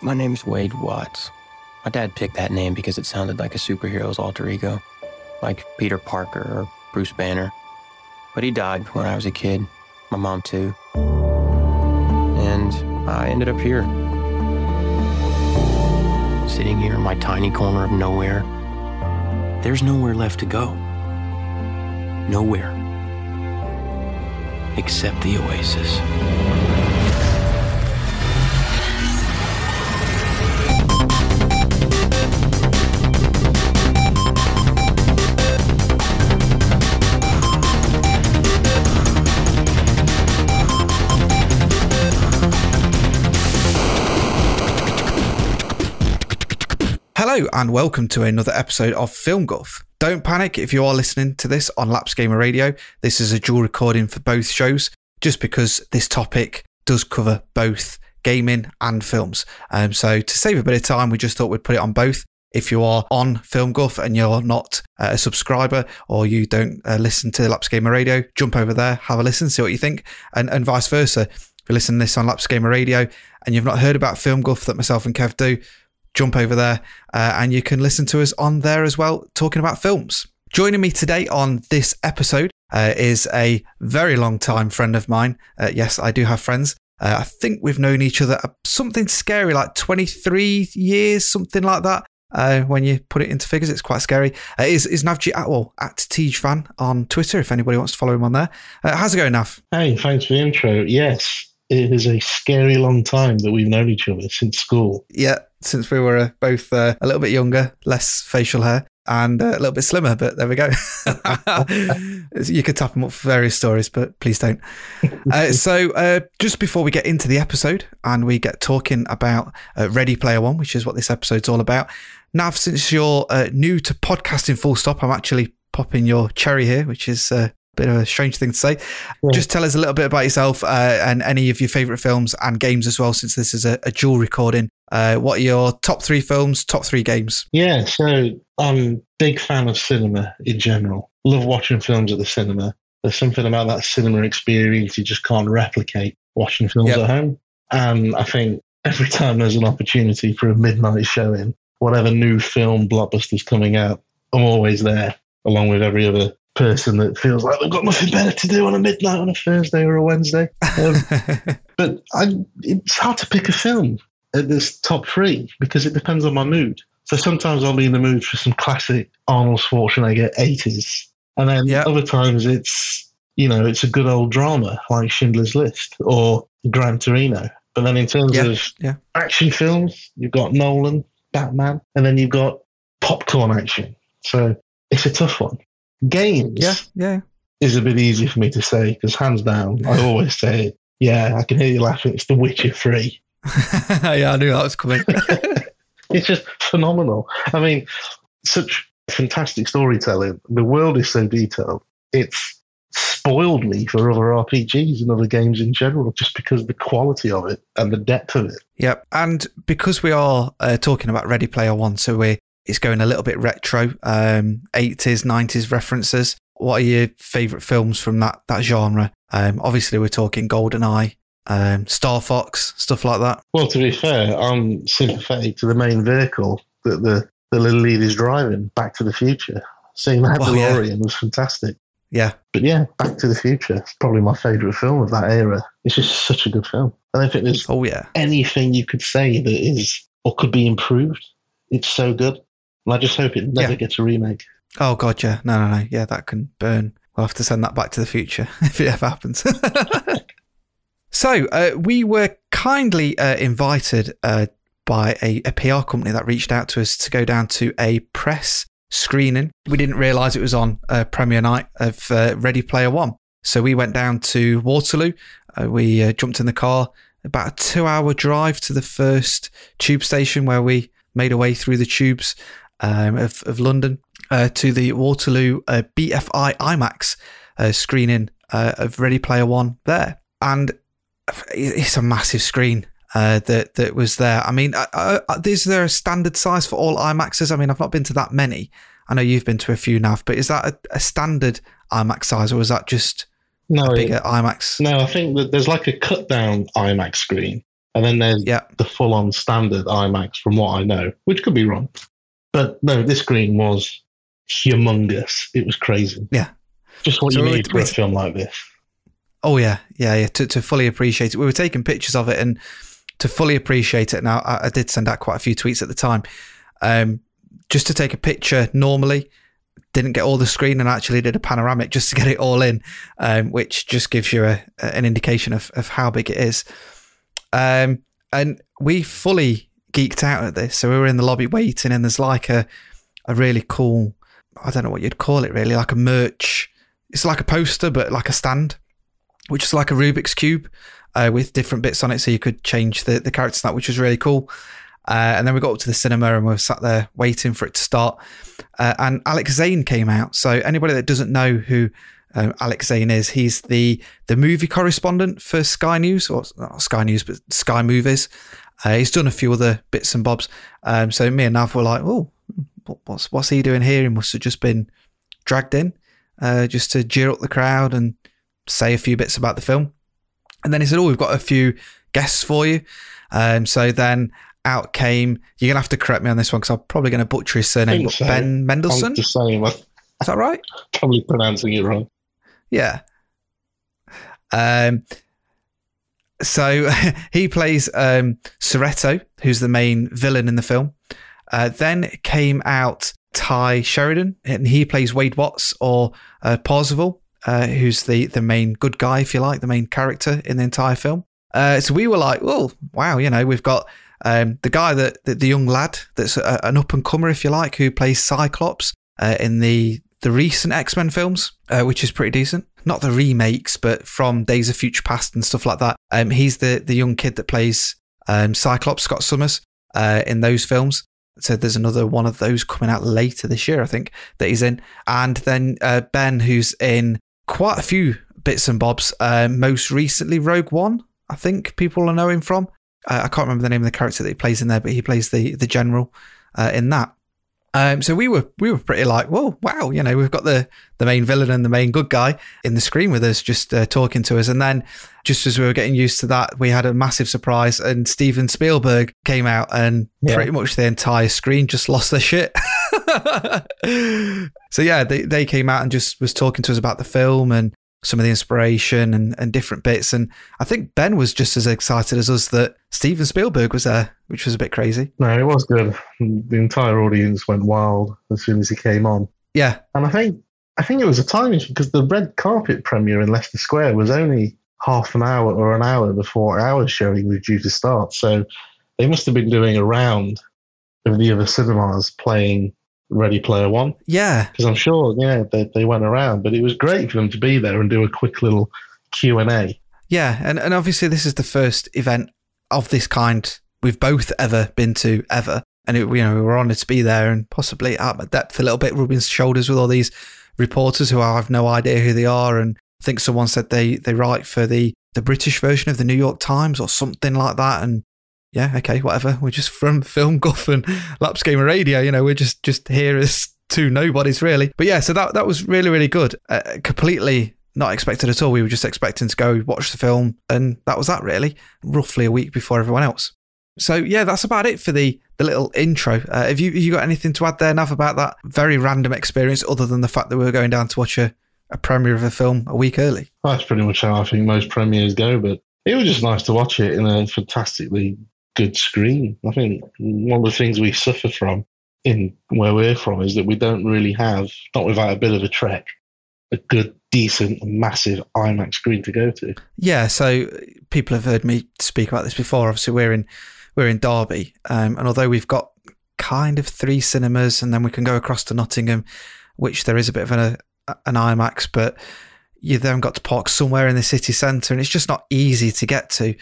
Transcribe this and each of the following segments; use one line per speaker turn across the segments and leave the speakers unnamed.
My name's Wade Watts. My dad picked that name because it sounded like a superhero's alter ego, like Peter Parker or Bruce Banner. But he died when I was a kid, my mom too. And I ended up here. Sitting here in my tiny corner of nowhere. There's nowhere left to go. Nowhere. Except the oasis.
And welcome to another episode of Film Guff. Don't panic if you are listening to this on Laps Gamer Radio. This is a dual recording for both shows, just because this topic does cover both gaming and films. Um, so to save a bit of time, we just thought we'd put it on both. If you are on Film Guff and you're not uh, a subscriber or you don't uh, listen to Laps Gamer Radio, jump over there, have a listen, see what you think, and, and vice versa. If you listen to this on Laps Gamer Radio and you've not heard about Film Guff that myself and Kev do, jump over there uh, and you can listen to us on there as well, talking about films. Joining me today on this episode uh, is a very long time friend of mine. Uh, yes, I do have friends. Uh, I think we've known each other something scary, like 23 years, something like that. Uh, when you put it into figures, it's quite scary. Uh, is is Navji Atwell at Tej on Twitter? If anybody wants to follow him on there, how's it going, Nav?
Hey, thanks for the intro. Yes, it is a scary long time that we've known each other since school.
Yeah, since we were uh, both uh, a little bit younger, less facial hair, and uh, a little bit slimmer. But there we go. you could tap them up for various stories, but please don't. Uh, so, uh, just before we get into the episode and we get talking about uh, Ready Player One, which is what this episode's all about. Nav, since you're new to podcasting, full stop, I'm actually popping your cherry here, which is a bit of a strange thing to say. Yeah. Just tell us a little bit about yourself uh, and any of your favourite films and games as well, since this is a, a dual recording. Uh, what are your top three films, top three games?
Yeah, so I'm a big fan of cinema in general. Love watching films at the cinema. There's something about that cinema experience you just can't replicate watching films yep. at home. And I think every time there's an opportunity for a midnight showing, whatever new film blockbuster's coming out, I'm always there, along with every other person that feels like they've got nothing better to do on a midnight on a Thursday or a Wednesday. Um, but I, it's hard to pick a film at this top three because it depends on my mood. So sometimes I'll be in the mood for some classic Arnold Schwarzenegger 80s. And then yep. other times it's, you know, it's a good old drama like Schindler's List or Gran Torino. But then in terms yeah. of yeah. action films, you've got Nolan, Batman, and then you've got popcorn action. So it's a tough one. Games,
yeah, yeah,
is a bit easy for me to say because hands down, I always say, yeah, I can hear you laughing. It's The Witcher Three.
yeah, I knew that was coming.
it's just phenomenal. I mean, such fantastic storytelling. The world is so detailed. It's spoiled me for other RPGs and other games in general, just because of the quality of it and the depth of it.
Yep, and because we are uh, talking about Ready Player One, so we're it's going a little bit retro, um, 80s, 90s references. What are your favourite films from that that genre? Um, obviously, we're talking GoldenEye, um, Star Fox, stuff like that.
Well, to be fair, I'm sympathetic to the main vehicle that the, the little lead is driving, Back to the Future. Seeing that well, DeLorean yeah. was fantastic.
Yeah.
But yeah, Back to the Future is probably my favourite film of that era. It's just such a good film. I don't think there's
oh, yeah.
anything you could say that is or could be improved. It's so good. And I just hope it never yeah. gets a remake.
Oh god, yeah, no, no, no, yeah, that can burn. We'll have to send that back to the future if it ever happens. so uh, we were kindly uh, invited uh, by a, a, PR company that reached out to us to go down to a press screening. We didn't realise it was on uh, premiere night of uh, Ready Player One, so we went down to Waterloo. Uh, we jumped in the car, about a two-hour drive to the first tube station where we made our way through the tubes um, of, of London to the Waterloo BFI IMAX screening of Ready Player One there, and it's a massive screen. Uh, that that was there. I mean, uh, is there a standard size for all IMAXs? I mean, I've not been to that many. I know you've been to a few now, but is that a, a standard IMAX size, or is that just no, a bigger IMAX?
No, I think that there's like a cut down IMAX screen, And then there's
Yeah.
the full on standard IMAX, from what I know, which could be wrong. But no, this screen was humongous. It was crazy.
Yeah.
Just what
So
you need for a film like this.
Oh yeah, yeah, yeah. To to fully appreciate it, we were taking pictures of it, and to fully appreciate it. Now, I, I did send out quite a few tweets at the time. Um, just to take a picture normally, didn't get all the screen, and actually did a panoramic just to get it all in, um, which just gives you a, an indication of of how big it is. Um, and we fully geeked out at this. So we were in the lobby waiting, and there's like a a really cool, I don't know what you'd call it, really, like a merch. It's like a poster, but like a stand which is like a Rubik's cube uh, with different bits on it, so you could change the the characters. That which was really cool. Uh, and then we got up to the cinema and we were sat there waiting for it to start. Uh, and Alex Zane came out. So anybody that doesn't know who um, Alex Zane is, he's the the movie correspondent for Sky News or not Sky News, but Sky Movies. Uh, he's done a few other bits and bobs. Um, so me and Nav were like, "Oh, what's what's he doing here?" He must have just been dragged in uh, just to cheer up the crowd and say a few bits about the film. And then he said, "Oh, we've got a few guests for you." Um, so then out came. You're gonna have to correct me on this one because I'm probably going to butcher his surname. But
so.
Ben
I'm
Mendelsohn,
just saying,
is that right?
probably pronouncing it wrong.
Yeah. Um. So he plays um, Sorrento, who's the main villain in the film. Uh, then came out Tye Sheridan, and he plays Wade Watts or uh, Parzival, uh, who's the the main good guy, if you like, the main character in the entire film. Uh, so we were like, "Oh, wow!" You know, we've got um, the guy that the, young lad that's a, an up and comer, if you like, who plays Cyclops uh, in the the recent X Men films, uh, which is pretty decent. Not the remakes, but from Days of Future Past and stuff like that. Um, he's the the young kid that plays um, Cyclops, Scott Summers, uh, in those films. So there's another one of those coming out later this year, I think, that he's in. And then uh, Ben, who's in quite a few bits and bobs. Um, most recently, Rogue One, I think people will know him from. Uh, I can't remember the name of the character that he plays in there, but he plays the the general uh, in that. Um, so we were we were pretty like, whoa, wow, you know, we've got the the main villain and the main good guy in the screen with us, just uh, talking to us. And then, just as we were getting used to that, we had a massive surprise, and Steven Spielberg came out, and
Yeah.
pretty much the entire screen just lost their shit. so yeah, they they came out and just was talking to us about the film and some of the inspiration and, and different bits. And I think Ben was just as excited as us that Steven Spielberg was there, which was a bit crazy.
No, it was good. The entire audience went wild as soon as he came on.
Yeah,
And I think I think it was a timing because the red carpet premiere in Leicester Square was only half an hour or an hour before our showing was due to start. So they must have been doing a round of the other cinemas playing Ready Player One
yeah,
because I'm sure, yeah, they, they went around. But it was great for them to be there and do a quick little Q and A.
yeah. And and obviously this is the first event of this kind we've both ever been to ever. And it, you know we were honoured to be there and possibly out my depth a little bit, rubbing shoulders with all these reporters who I have no idea who they are. And I think someone said they they write for the the British version of the New York Times or something like that. And yeah, okay, whatever. We're just from Film Guff and Laps Gamer Radio. You know, we're just just here as two nobodies really. But yeah, so that that was really really good. Uh, completely not expected at all. We were just expecting to go watch the film, and that was that really. Roughly a week before everyone else. So yeah, that's about it for the the little intro. Uh, have you have you got anything to add there, Nav, about that very random experience, other than the fact that we were going down to watch a, a premiere of a film a week early?
That's pretty much how I think most premieres go. But it was just nice to watch it in a fantastically good screen. I think one of the things we suffer from in where we're from is that we don't really have, not without a bit of a trek, a good, decent, massive IMAX screen to go to.
Yeah, so people have heard me speak about this before. Obviously, we're in we're in Derby, um, and although we've got kind of three cinemas, and then we can go across to Nottingham, which there is a bit of an an IMAX, but you then got to park somewhere in the city centre, and it's just not easy to get to.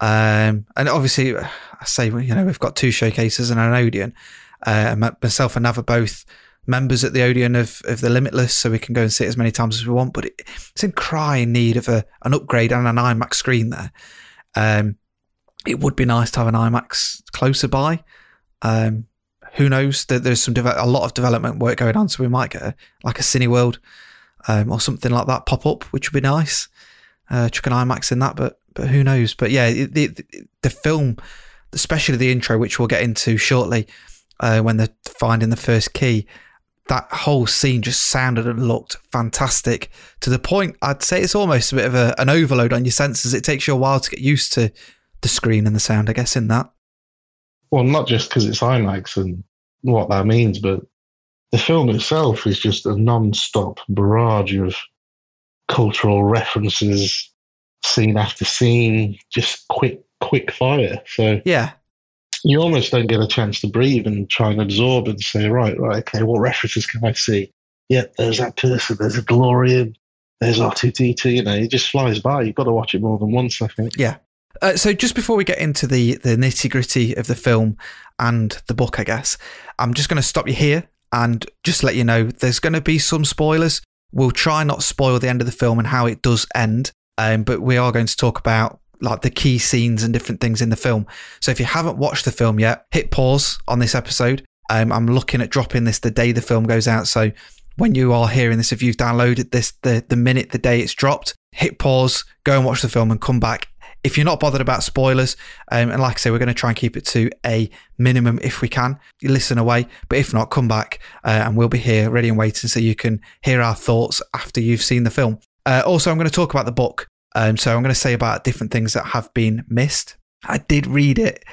Um, and obviously, I say you know we've got two showcases and an Odeon. Uh, myself and Nav are both members at the Odeon of, of the Limitless, so we can go and see it as many times as we want. But it, it's in crying need of a, an upgrade and an IMAX screen there. Um, it would be nice to have an IMAX closer by. Um, who knows? There, there's some a lot of development work going on, so we might get a, like a Cineworld um, or something like that pop up, which would be nice. Uh, chuck an IMAX in that, but but who knows? But yeah, the the film, especially the intro, which we'll get into shortly, uh, when they're finding the first key, that whole scene just sounded and looked fantastic to the point I'd say it's almost a bit of a, an overload on your senses. It takes you a while to get used to the screen and the sound, I guess, in that.
Well, not just because it's IMAX and what that means, but the film itself is just a non-stop barrage of cultural references, scene after scene, just quick, quick fire. So
yeah,
you almost don't get a chance to breathe and try and absorb and say, right, right, okay, what references can I see? Yeah, there's that person, there's a DeLorean, there's R2D2, you know, it just flies by. You've got to watch it more than once, I think.
Yeah. Uh, so just before we get into the, the nitty gritty of the film and the book, I guess, I'm just going to stop you here and just let you know there's going to be some spoilers. We'll try not spoil the end of the film and how it does end, um, but we are going to talk about like the key scenes and different things in the film. So if you haven't watched the film yet, hit pause on this episode. Um, I'm looking at dropping this the day the film goes out. So when you are hearing this, if you've downloaded this the, the minute the day it's dropped, hit pause, go and watch the film and come back. If you're not bothered about spoilers, um, and like I say, we're going to try and keep it to a minimum if we can. You listen away, but if not, come back uh, and we'll be here ready and waiting so you can hear our thoughts after you've seen the film. Uh, also, I'm going to talk about the book. Um, so I'm going to say about different things that have been missed. I did read it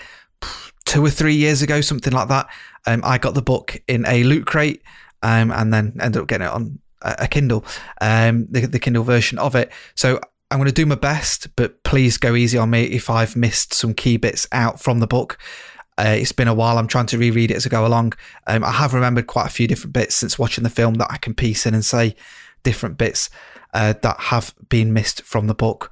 two or three years ago, something like that. Um, I got the book in a loot crate um, and then ended up getting it on a, Kindle, um, the, the Kindle version of it. So I'm going to do my best, but please go easy on me if I've missed some key bits out from the book. Uh, it's been a while. I'm trying to reread it as I go along. Um, I have remembered quite a few different bits since watching the film that I can piece in and say different bits uh, that have been missed from the book.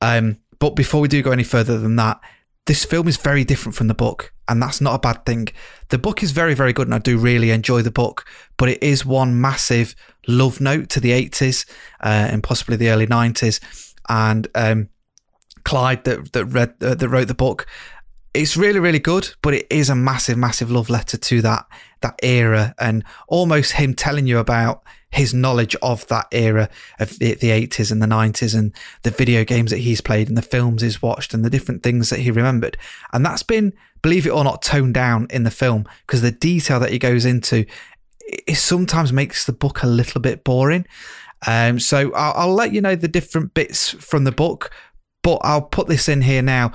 Um, but before we do go any further than that, this film is very different from the book, and that's not a bad thing. The book is very, very good, and I do really enjoy the book, but it is one massive love note to the 80s uh, and possibly the early 90s. And um, Cline, that that read uh, that wrote the book, it's really, really good, but it is a massive, massive love letter to that that era, and almost him telling you about his knowledge of that era of the, the 80s and the 90s and the video games that he's played and the films he's watched and the different things that he remembered. And that's been, believe it or not, toned down in the film because the detail that he goes into it sometimes makes the book a little bit boring. Um, so I'll, I'll let you know the different bits from the book, but I'll put this in here now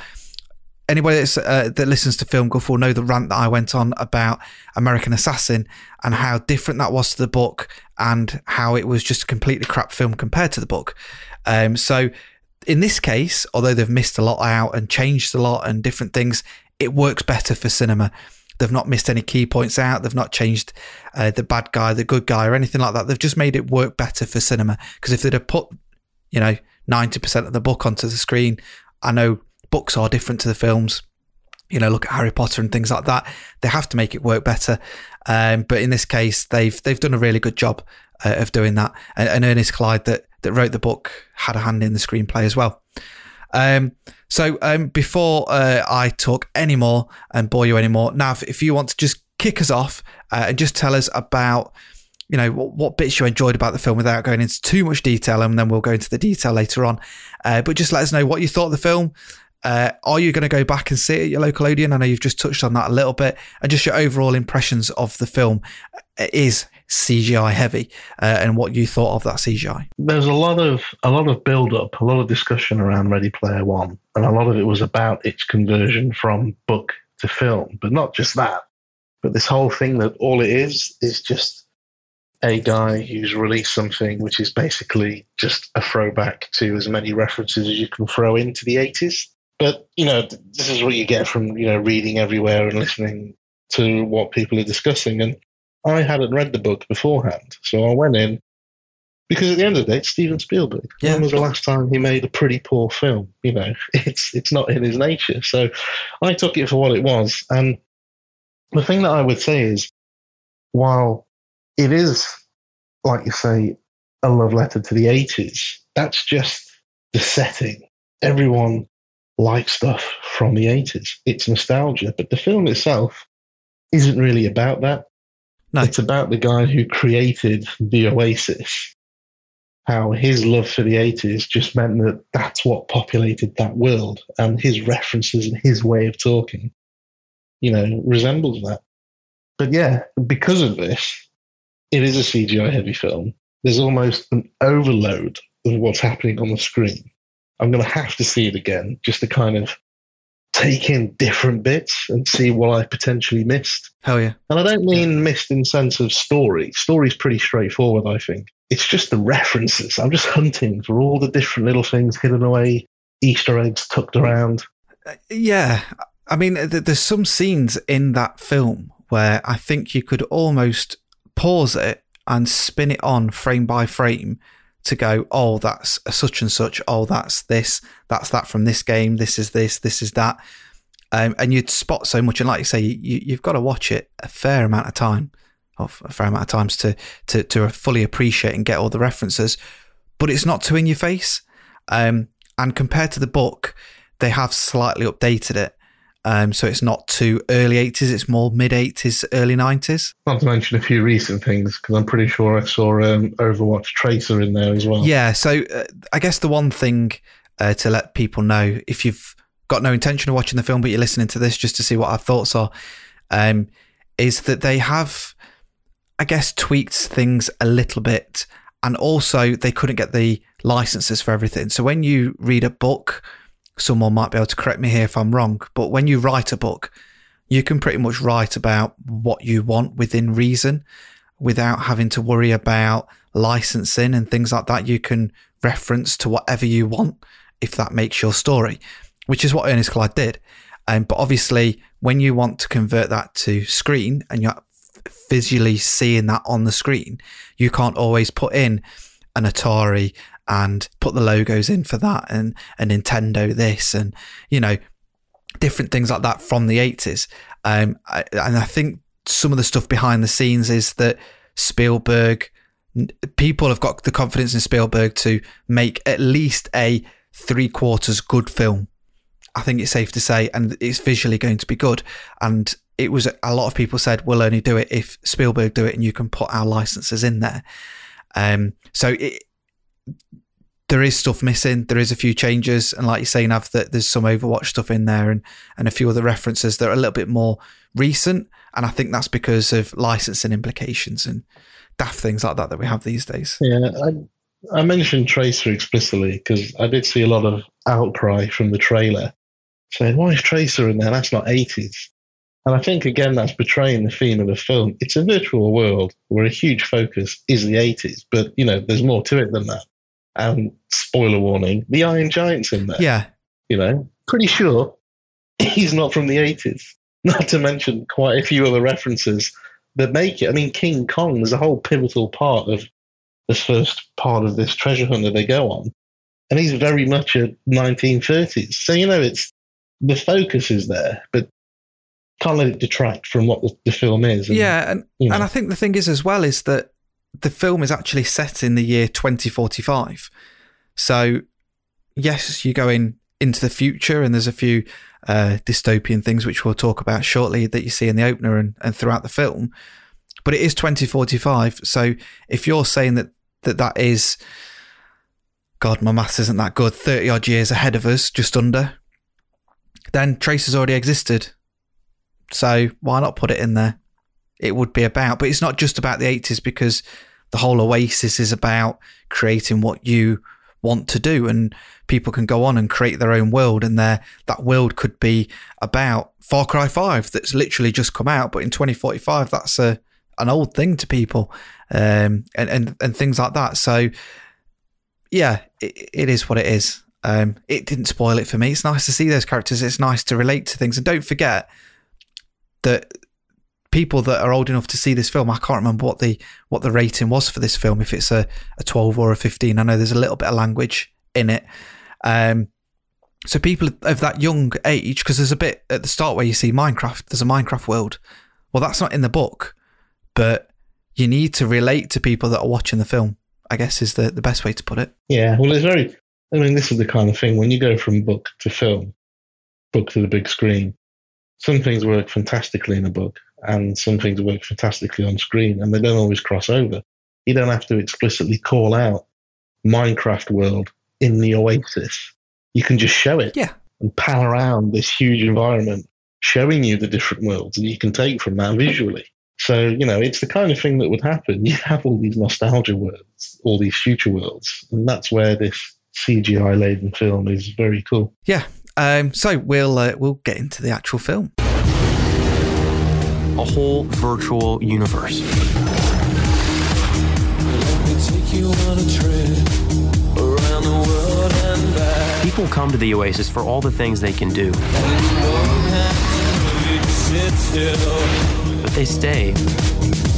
anybody uh, that listens to Film Guff will know the rant that I went on about American Assassin and how different that was to the book and how it was just a completely crap film compared to the book. Um, so in this case, although they've missed a lot out and changed a lot and different things, it works better for cinema. They've not missed any key points out. They've not changed uh, the bad guy, the good guy, or anything like that. They've just made it work better for cinema. Because if they'd have put, you know, 90% of the book onto the screen, I know books are different to the films. You know, look at Harry Potter and things like that. They have to make it work better. Um, but in this case, they've they've done a really good job uh, of doing that. And, and, Ernest Cline, that that wrote the book, had a hand in the screenplay as well. Um, so um, before uh, I talk anymore and bore you any anymore, Nav, if you want to just kick us off uh, and just tell us about you know what, what, bits you enjoyed about the film without going into too much detail, and then we'll go into the detail later on. Uh, but just let us know what you thought of the film, uh, are you going to go back and see it at your local Odeon? I know you've just touched on that a little bit, and just your overall impressions of the film uh, is CGI heavy, uh, and what you thought of that CGI.
There's a lot of a lot of build up, a lot of discussion around Ready Player One, and a lot of it was about its conversion from book to film. But not just that, but this whole thing that all it is is just a guy who's released something which is basically just a throwback to as many references as you can throw into the 80s. But you know, this is what you get from you know reading everywhere and listening to what people are discussing. And I hadn't read the book beforehand, so I went in because at the end of the day, it's Steven Spielberg. Yeah. When was the last time he made a pretty poor film? You know, it's it's not in his nature. So I took it for what it was. And the thing that I would say is, while it is, like you say, a love letter to the 80s, that's just the setting. Everyone like stuff from the 80s. It's nostalgia, but the film itself isn't really about that. No. It's about the guy who created the Oasis how his love for the 80s just meant that that's what populated that world and his references and his way of talking you know resembles that but yeah because of this it is a cgi heavy film there's almost an overload of what's happening on the screen i'm going to have to see it again just to kind of take in different bits and see what i potentially missed
Hell yeah.
and I don't mean missed in sense of story. Story's pretty straightforward, I think. It's just the references. I'm just hunting for all the different little things hidden away, Easter eggs tucked around.
Uh, yeah. I mean, th- there's some scenes in that film where I think you could almost pause it and spin it on frame by frame to go, oh, that's such and such. Oh, that's this. That's that from this game. This is this. This is that. Um, and you'd spot so much. And like you say, you, you've got to watch it a fair amount of time, a fair amount of times to, to, to fully appreciate and get all the references. But it's not too in your face. Um, and compared to the book, they have slightly updated it. Um, so it's not too early 80s, it's more mid 80s, early 90s.
Not to mention a few recent things, because I'm pretty sure I saw um, Overwatch Tracer in there as well.
Yeah, so uh, I guess the one thing uh, to let people know, if you've got no intention of watching the film, but you're listening to this just to see what our thoughts are, um, is that they have, I guess, tweaked things a little bit. And also, they couldn't get the licenses for everything. So when you read a book, someone might be able to correct me here if I'm wrong, but when you write a book, you can pretty much write about what you want within reason without having to worry about licensing and things like that. You can reference to whatever you want if that makes your story, which is what Ernest Cline did. Um, but obviously, when you want to convert that to screen and you're visually seeing that on the screen, you can't always put in an Atari and put the logos in for that and a Nintendo this and you know different things like that from the 80s. Um, I, and I think some of the stuff behind the scenes is that Spielberg people have got the confidence in Spielberg to make at least a three quarters good film. I think it's safe to say, and it's visually going to be good. And it was a lot of people said we'll only do it if Spielberg do it, and you can put our licenses in there. Um, so it, there is stuff missing. There is a few changes, and like you're saying, that there's some Overwatch stuff in there, and and a few other references that are a little bit more recent. And I think that's because of licensing implications and daft things like that that we have these days.
Yeah, I, I mentioned Tracer explicitly because I did see a lot of outcry from the trailer saying, why is Tracer in there? That's not 80s. And I think, again, that's betraying the theme of the film. It's a virtual world where a huge focus is the 80s, but, you know, there's more to it than that. And spoiler warning, the Iron Giant's in there.
Yeah,
You know, pretty sure he's not from the 80s. Not to mention quite a few other references that make it. I mean, King Kong is a whole pivotal part of the first part of this treasure hunt that they go on. And he's very much a 1930s. So, you know, it's the focus is there, but can't let it detract from what the, the film is. And,
yeah, and
you know.
and I think the thing is as well is that the film is actually set in the year 2045. So yes, you go in into the future, and there's a few uh, dystopian things which we'll talk about shortly that you see in the opener and, and throughout the film. But it is 2045. So if you're saying that that, that is, God, my maths isn't that good, 30 odd years ahead of us, just under, then Tracer's already existed. So why not put it in there? It would be about, but it's not just about the 80s because the whole Oasis is about creating what you want to do. And people can go on and create their own world and that world could be about Far Cry 5 that's literally just come out. But in 2045 that's a an old thing to people um, and, and and things like that. So yeah it, it is what it is. Um, it didn't spoil it for me. It's nice to see those characters. It's nice to relate to things. And don't forget that people that are old enough to see this film, I can't remember what the what the rating was for this film. If it's a, a twelve or a fifteen, I know there's a little bit of language in it. Um, so people of that young age, because there's a bit at the start where you see Minecraft. There's a Minecraft world. Well, that's not in the book, but you need to relate to people that are watching the film. I guess is the the best way to put it.
Yeah, well, it's very. I mean, this is the kind of thing when you go from book to film, book to the big screen. Some things work fantastically in a book, and some things work fantastically on screen, and they don't always cross over. You don't have to explicitly call out Minecraft world in the Oasis. You can just show it
Yeah.
and pan around this huge environment, showing you the different worlds, and you can take from that visually. So, you know, it's the kind of thing that would happen. You have all these nostalgia worlds, all these future worlds, and that's where this CGI laden film is very cool.
Yeah. Um, so we'll uh, we'll get into the actual film.
A whole virtual universe. People come to the Oasis for all the things they can do. But they stay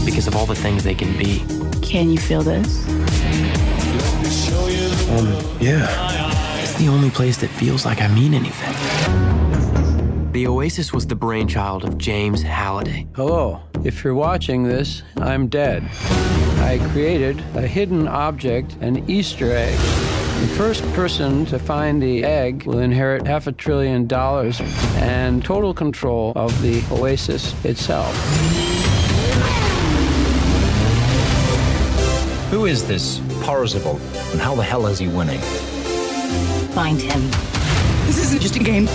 because of all the things they can be.
Can you feel this?
Um, yeah. It's the only place that feels like I mean anything. The Oasis was the brainchild of James Halliday.
Hello. If you're watching this, I'm dead. I created a hidden object, an Easter egg. The first person to find the egg will inherit half a trillion dollars and total control of the oasis itself.
Who is this Parzival, and how the hell is he winning?
Find him.
This isn't just a game.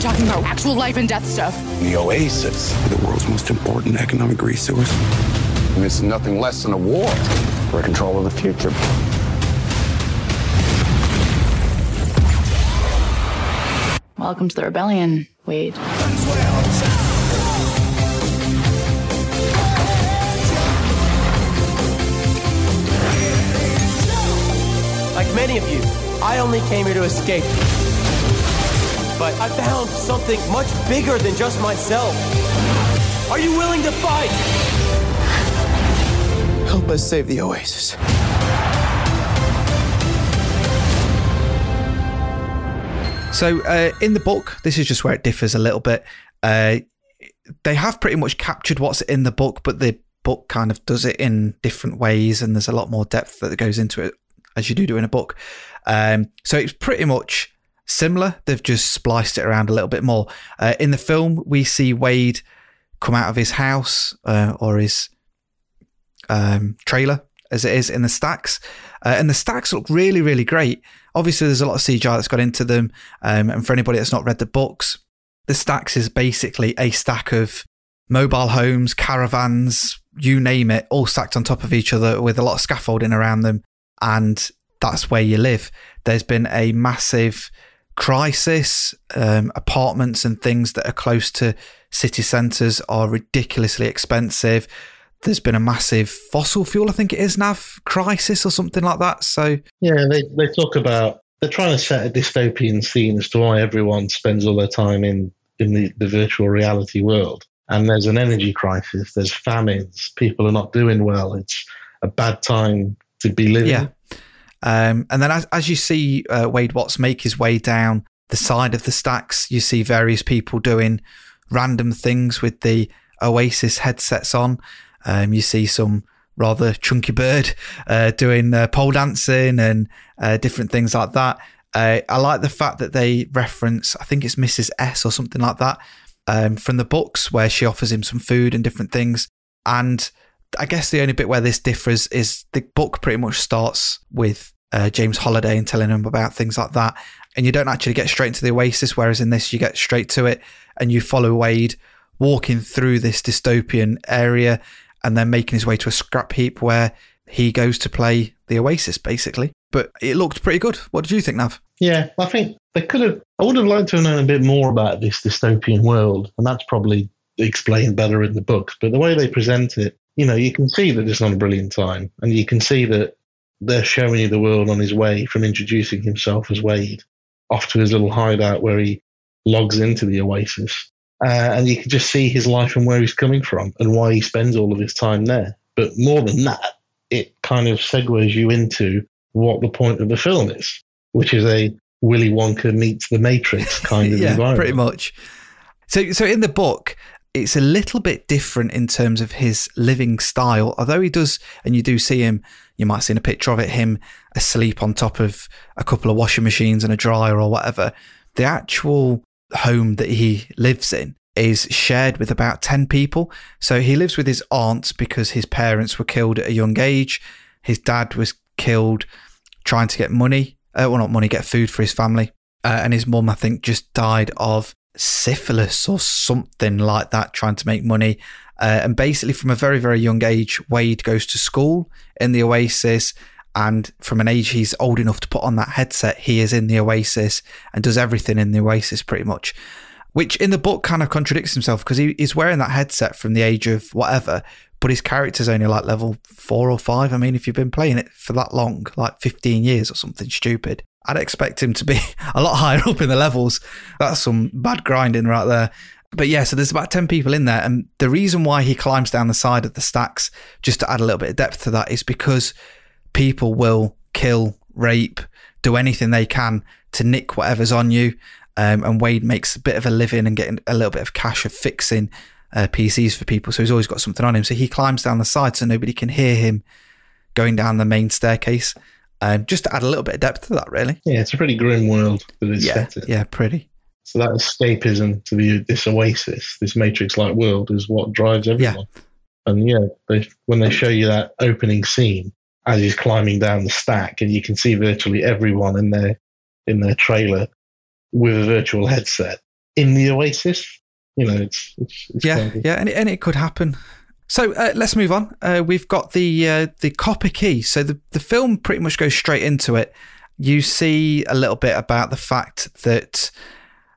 I'm talking about actual life and death stuff.
The Oasis, the world's most important economic resource.
And it's nothing less than a war for control of the future.
Welcome to the rebellion, Wade.
Like many of you, I only came here to escape. But I found something much bigger than just myself. Are you willing to fight? Help us save the Oasis.
So uh, in the book, this is just where it differs a little bit. Uh, they have pretty much captured what's in the book, but the book kind of does it in different ways, and there's a lot more depth that goes into it as you do do in a book. Um, so it's pretty much similar. They've just spliced it around a little bit more. Uh, in the film, we see Wade come out of his house uh, or his um, trailer, as it is in the stacks, uh, and the stacks look really, really great. Obviously, there's a lot of CGI that's got into them, um, and for anybody that's not read the books, the stacks is basically a stack of mobile homes, caravans, you name it, all stacked on top of each other with a lot of scaffolding around them, and that's where you live. There's been a massive crisis. Um, apartments and things that are close to city centres are ridiculously expensive. There's been a massive fossil fuel, I think it is, Nav crisis or something like that. So,
Yeah, they, they talk about they're trying to set a dystopian scene as to why everyone spends all their time in, in the, the virtual reality world. And there's an energy crisis, there's famines, people are not doing well. It's a bad time to be living.
yeah. Um, and then as, as you see uh, Wade Watts make his way down the side of the stacks, you see various people doing random things with the Oasis headsets on. Um, you see some rather chunky bird uh, doing uh, pole dancing and uh, different things like that. Uh, I like the fact that they reference, I think it's Mrs. S or something like that, um, from the books where she offers him some food and different things. And I guess the only bit where this differs is the book pretty much starts with uh, James Halliday and telling him about things like that. And you don't actually get straight into the Oasis, whereas in this, you get straight to it and you follow Wade walking through this dystopian area and then making his way to a scrap heap where he goes to play the Oasis, basically. But it looked pretty good. What did you think, Nav?
Yeah, I think they could have. I would have liked to have known a bit more about this dystopian world, and that's probably explained better in the books. But the way they present it, you know, you can see that it's not a brilliant time, and you can see that they're showing you the world on his way from introducing himself as Wade off to his little hideout where he logs into the Oasis, uh, and you can just see his life and where he's coming from and why he spends all of his time there. But more than that, it kind of segues you into what the point of the film is, which is a Willy Wonka meets the Matrix kind of
yeah,
environment.
pretty much. So, so in the book, it's a little bit different in terms of his living style. Although he does, and you do see him, you might see in a picture of it, him asleep on top of a couple of washing machines and a dryer or whatever. The actual home that he lives in is shared with about 10 people. So he lives with his aunt because his parents were killed at a young age. his dad was killed trying to get money, uh, well, not money, get food for his family. Uh, and his mum, I think, just died of syphilis or something like that, trying to make money. Uh, and basically, from a very, very young age, Wade goes to school in the Oasis. And from an age he's old enough to put on that headset, he is in the Oasis and does everything in the Oasis pretty much. Which in the book kind of contradicts himself because he, he's wearing that headset from the age of whatever, but his character's only like level four or five. I mean, if you've been playing it for that long, like 15 years or something stupid, I'd expect him to be a lot higher up in the levels. That's some bad grinding right there. But yeah, so there's about 10 people in there. And the reason why he climbs down the side of the stacks, just to add a little bit of depth to that, is because people will kill, rape, do anything they can to nick whatever's on you. Um, and Wade makes a bit of a living and getting a little bit of cash of fixing uh, PCs for people. So he's always got something on him. So he climbs down the side so nobody can hear him going down the main staircase. Um, just to add a little bit of depth to that, really.
Yeah, it's a pretty grim world that it's
yeah,
set in.
Yeah, pretty.
So that escapism to the this oasis, this matrix-like world, is what drives everyone. Yeah. And yeah, they, when they show you that opening scene as he's climbing down the stack, and you can see virtually everyone in their in their trailer with a virtual headset in the oasis. You know, it's, it's, it's
yeah, crazy. yeah, and it, and it could happen. So uh, let's move on. Uh, we've got the uh, the copper key. So the the film pretty much goes straight into it. You see a little bit about the fact that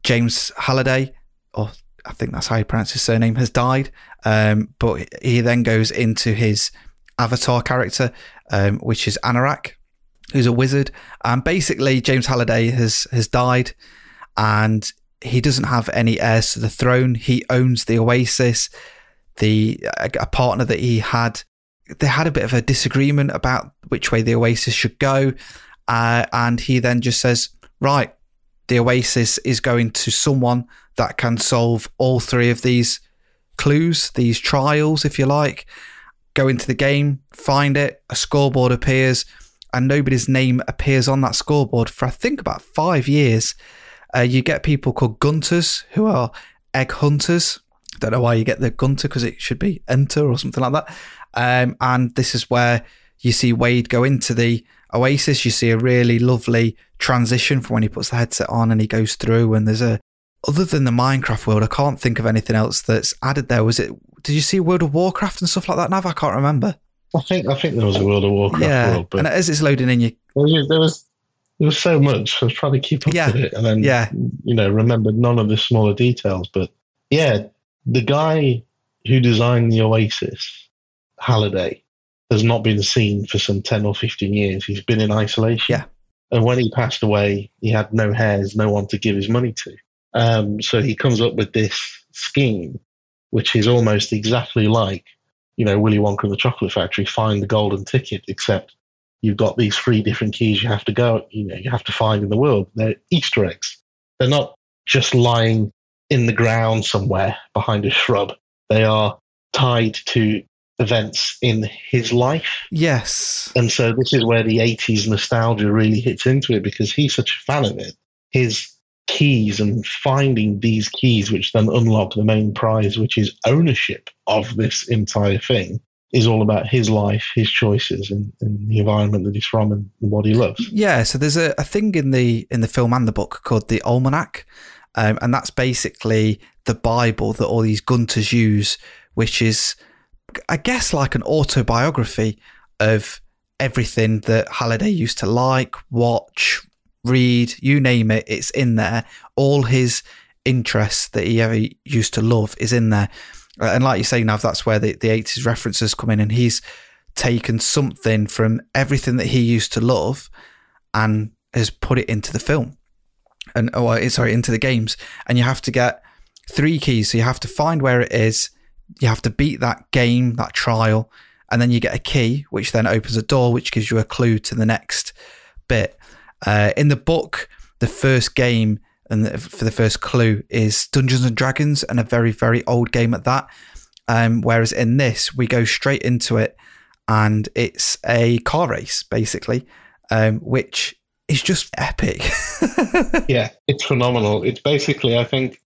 James Halliday, or I think that's how you pronounce his surname, has died. Um, but he then goes into his avatar character, um, which is Anorak, who's a wizard. And basically, James Halliday has has died, and he doesn't have any heirs to the throne. He owns the Oasis the a partner that he had they had a bit of a disagreement about which way the Oasis should go, uh, and he then just says, "Right, the Oasis is going to someone that can solve all three of these clues, these trials, if you like. Go into the game, find it, a scoreboard appears, and nobody's name appears on that scoreboard for I think about five years. Uh, you get people called Gunters who are egg hunters, don't know why you get the Gunter because it should be Enter or something like that. Um, and this is where you see Wade go into the Oasis. You see a really lovely transition from when he puts the headset on and he goes through. And there's a, other than the Minecraft world, I can't think of anything else that's added there. Was it? Did you see World of Warcraft and stuff like that? Nav, I can't remember.
I think I think there was a World of Warcraft
yeah.
world, but
and as it's loading in, you
there was there was, so much. I was trying to keep up
Yeah.
with it, and then
Yeah.
you know remembered none of the smaller details. But yeah, the guy who designed the Oasis, Halliday, has not been seen for some ten or fifteen years. He's been in isolation.
Yeah.
And when he passed away, he had no heirs, no one to give his money to. Um, so he comes up with this scheme, which is almost exactly like, you know, Willy Wonka and the Chocolate Factory, find the golden ticket, except you've got these three different keys you have to go, you know, you have to find in the world. They're Easter eggs. They're not just lying in the ground somewhere behind a shrub. They are tied to events in his life.
yes,
And so this is where the 80s nostalgia really hits into it because he's such a fan of it. His keys and finding these keys, which then unlock the main prize, which is ownership of this entire thing, is all about his life, his choices, and, and the environment that he's from and what he loves.
Yeah, so there's a, a thing in the in the film and the book called the Almanac, um, and that's basically the Bible that all these Gunters use, which is, I guess, like an autobiography of everything that Halliday used to like, watch, read, you name it, it's in there. All his interests that he ever used to love is in there. Uh, And like you say, Nav, that's where the, the 80s references come in, and he's taken something from everything that he used to love and has put it into the film and oh uh, sorry into the games and you have to get three keys. So you have to find where it is. You have to beat that game that trial and then you get a key which then opens a door which gives you a clue to the next bit. Uh, in the book the first game and the, for the first clue is dungeons and dragons and a very very old game at that. Um, whereas in this we go straight into it and it's a car race basically um, which is just epic
yeah, it's phenomenal. It's basically, I think,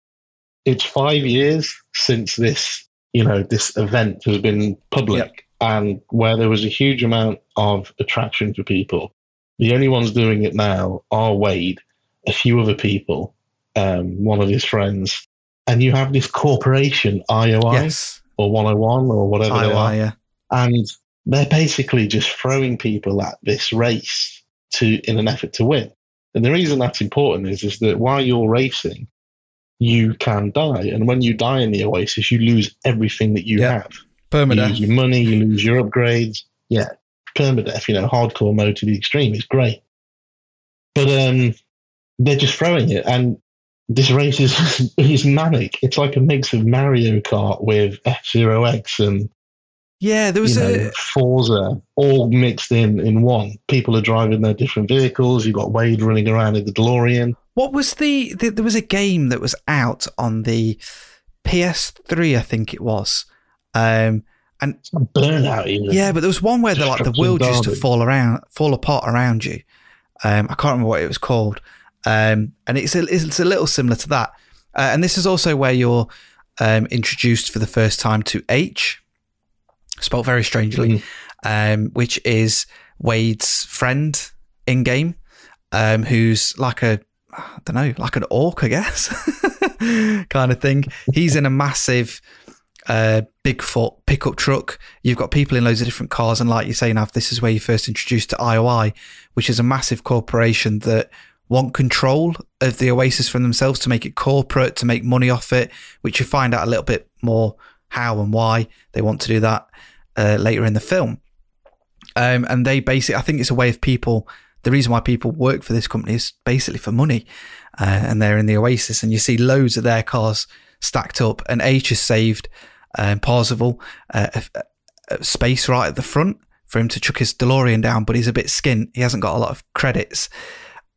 it's five years since this, you know, this event has been public, and where there was a huge amount of attraction for people. The only ones doing it now are Wade, a few other people, um, one of his friends, and you have this corporation IOI
Yes.
or 101 or whatever they are,
yeah.
and they're basically just throwing people at this race to in an effort to win. And the reason that's important is is that while you're racing, you can die, and when you die in the Oasis, you lose everything that you
Yeah.
have. You lose your money, you lose your upgrades. Yeah, permadeath, you know, hardcore mode to the extreme is great. But um, they're just throwing it, and this race is is manic. It's like a mix of Mario Kart with F Zero X and
Yeah, there was
you
a
know, Forza, all mixed in in one. People are driving their different vehicles. You've got Wade running around in the DeLorean.
What was the, the? There was a game that was out on the PS3, I think it was. Um, and
Burnout, even.
yeah, but there was one where the like the world used to fall around, fall apart around you. Um, I can't remember what it was called. Um, and it's a, it's a little similar to that. Uh, and this is also where you're um, introduced for the first time to Aech, spelled very strangely, um, which is Wade's friend in game, um, who's like a, I don't know, like an orc, I guess, kind of thing. He's in a massive uh, Bigfoot pickup truck. You've got people in loads of different cars, and like you say, Nav, this is where you first introduced to IOI, which is a massive corporation that want control of the Oasis from themselves to make it corporate, to make money off it, which you find out a little bit more how and why they want to do that uh, later in the film. Um, and they basically, I think it's a way of people. The reason why people work for this company is basically for money, uh, and they're in the Oasis, and you see loads of their cars stacked up. And Aech has saved um, Parzival uh, a, a space right at the front for him to chuck his DeLorean down, but he's a bit skint. He hasn't got a lot of credits.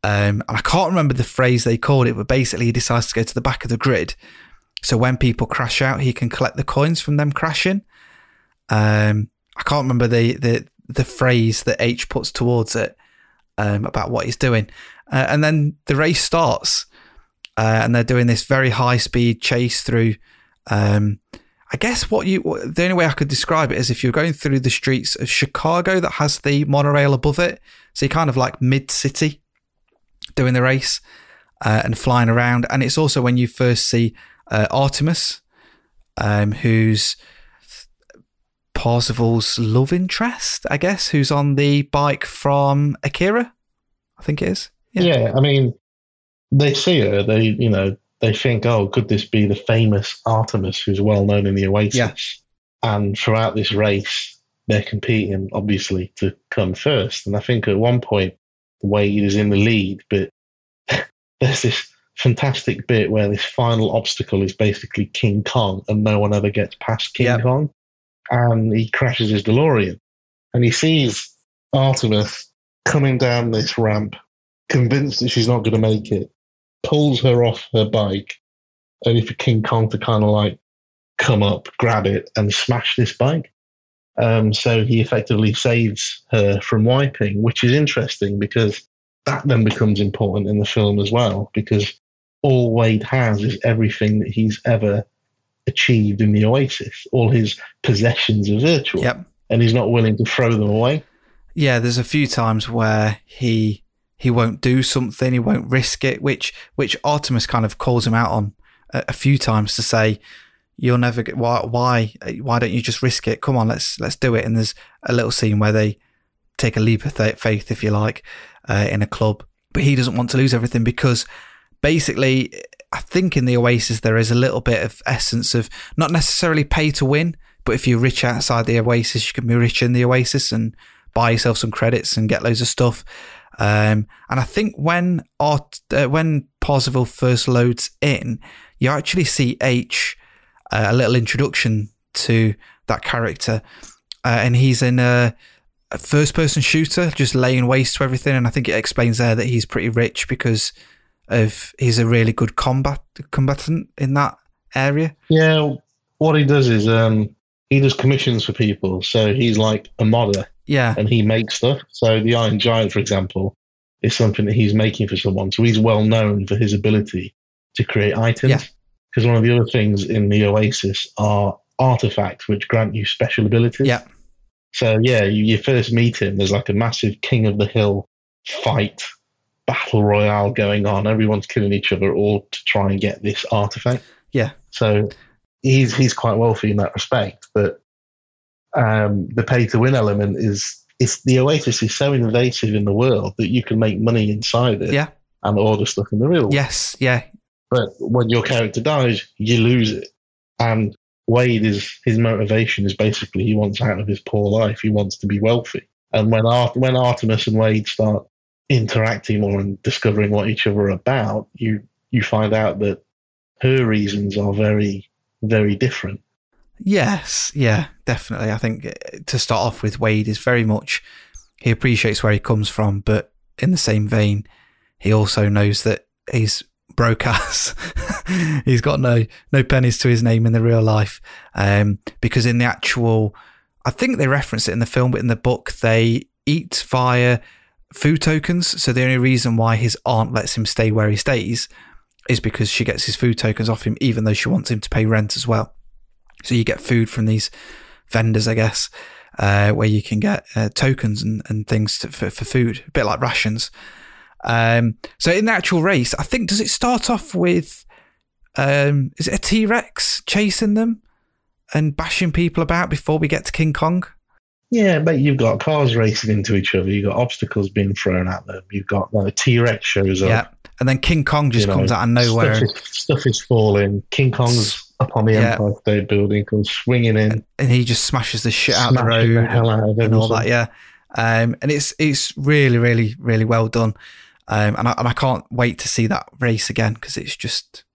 Um, and I can't remember the phrase they called it, but basically he decides to go to the back of the grid. So when people crash out, he can collect the coins from them crashing. Um, I can't remember the, the the phrase that Aech puts towards it um, about what he's doing. Uh, and then the race starts, uh, and they're doing this very high speed chase through. Um, I guess what you the only way I could describe it is if you're going through the streets of Chicago that has the monorail above it, so you're kind of like mid city doing the race uh, and flying around. And it's also when you first see uh, Artemis, um, who's Parzival's love interest, I guess, who's on the bike from Akira, I think it is.
Yeah. I mean, they see her. They, you know, they think, oh, could this be the famous Artemis who's well known in the Oasis?
Yeah.
And throughout this race, they're competing, obviously, to come first. And I think at one point, Wade is in the lead, but there's this fantastic bit where this final obstacle is basically King Kong, and no one ever gets past King
Yeah.
Kong. And he crashes his DeLorean, and he sees Artemis coming down this ramp, convinced that she's not going to make it, pulls her off her bike, only for King Kong to kind of like come up, grab it, and smash this bike. Um, so he effectively saves her from wiping, which is interesting because that then becomes important in the film as well, because all Wade has is everything that he's ever achieved in the Oasis. All his possessions are virtual,
Yep.
and he's not willing to throw them away.
Yeah, there's a few times where he he won't do something, he won't risk it, which which Artemis kind of calls him out on a, a few times to say, "You'll never get why why why don't you just risk it? Come on, let's let's do it." And there's a little scene where they take a leap of faith, if you like, uh, in a club, but he doesn't want to lose everything because basically, I think in the Oasis there is a little bit of essence of not necessarily pay to win, but if you're rich outside the Oasis, you can be rich in the Oasis and buy yourself some credits and get loads of stuff. Um, and I think when Art, uh, when Parzival first loads in, you actually see Aech uh, a little introduction to that character, uh, and he's in a, a first-person shooter, just laying waste to everything. And I think it explains there that he's pretty rich because of he's a really good combat combatant in that area.
Yeah, what he does is um, he does commissions for people. So he's like a modder
Yeah,
and he makes stuff. So the Iron Giant, for example, is something that he's making for someone. So he's well known for his ability to create items.
Yeah.
Because one of the other things in the Oasis are artifacts which grant you special abilities.
yeah,
So yeah, you, you first meet him. There's like a massive King of the Hill fight, battle royale going on. Everyone's killing each other, all to try and get this artifact.
Yeah.
So he's he's quite wealthy in that respect, but um, the pay to win element is it's the Oasis is so invasive in the world that you can make money inside it.
Yeah.
And order stuff in the real world.
Yes. Yeah.
But when your character dies, you lose it. And Wade is his motivation is basically he wants out of his poor life. He wants to be wealthy. And when Art, when Artemis and Wade start interacting more and discovering what each other are about, you you find out that her reasons are very very different.
Yes, yeah, definitely. I think uh, to start off with, Wade is very much he appreciates where he comes from, but in the same vein, he also knows that he's broke ass. he's got no no pennies to his name in the real life. Um, because in the actual, I think they reference it in the film, but in the book they eat via food tokens. So the only reason why his aunt lets him stay where he stays is because she gets his food tokens off him, even though she wants him to pay rent as well. So you get food from these vendors, I guess, uh, where you can get uh, tokens and, and things to, for, for food, a bit like rations. Um, so in the actual race, I think does it start off with um, is it a T Rex chasing them and bashing people about before we get to King Kong?
Yeah, but you've got cars racing into each other. You've got obstacles being thrown at them. You've got like T Rex shows up.
Yeah, and then King Kong just
you
comes
know,
out of nowhere.
Stuff is, stuff is falling. King Kong's up on the
Yeah.
Empire State Building, comes swinging in,
and he just smashes the shit out of the road
the hell out of
and all that. Yeah, um, and it's it's really really really well done, um, and I, and I can't wait to see that race again because it's just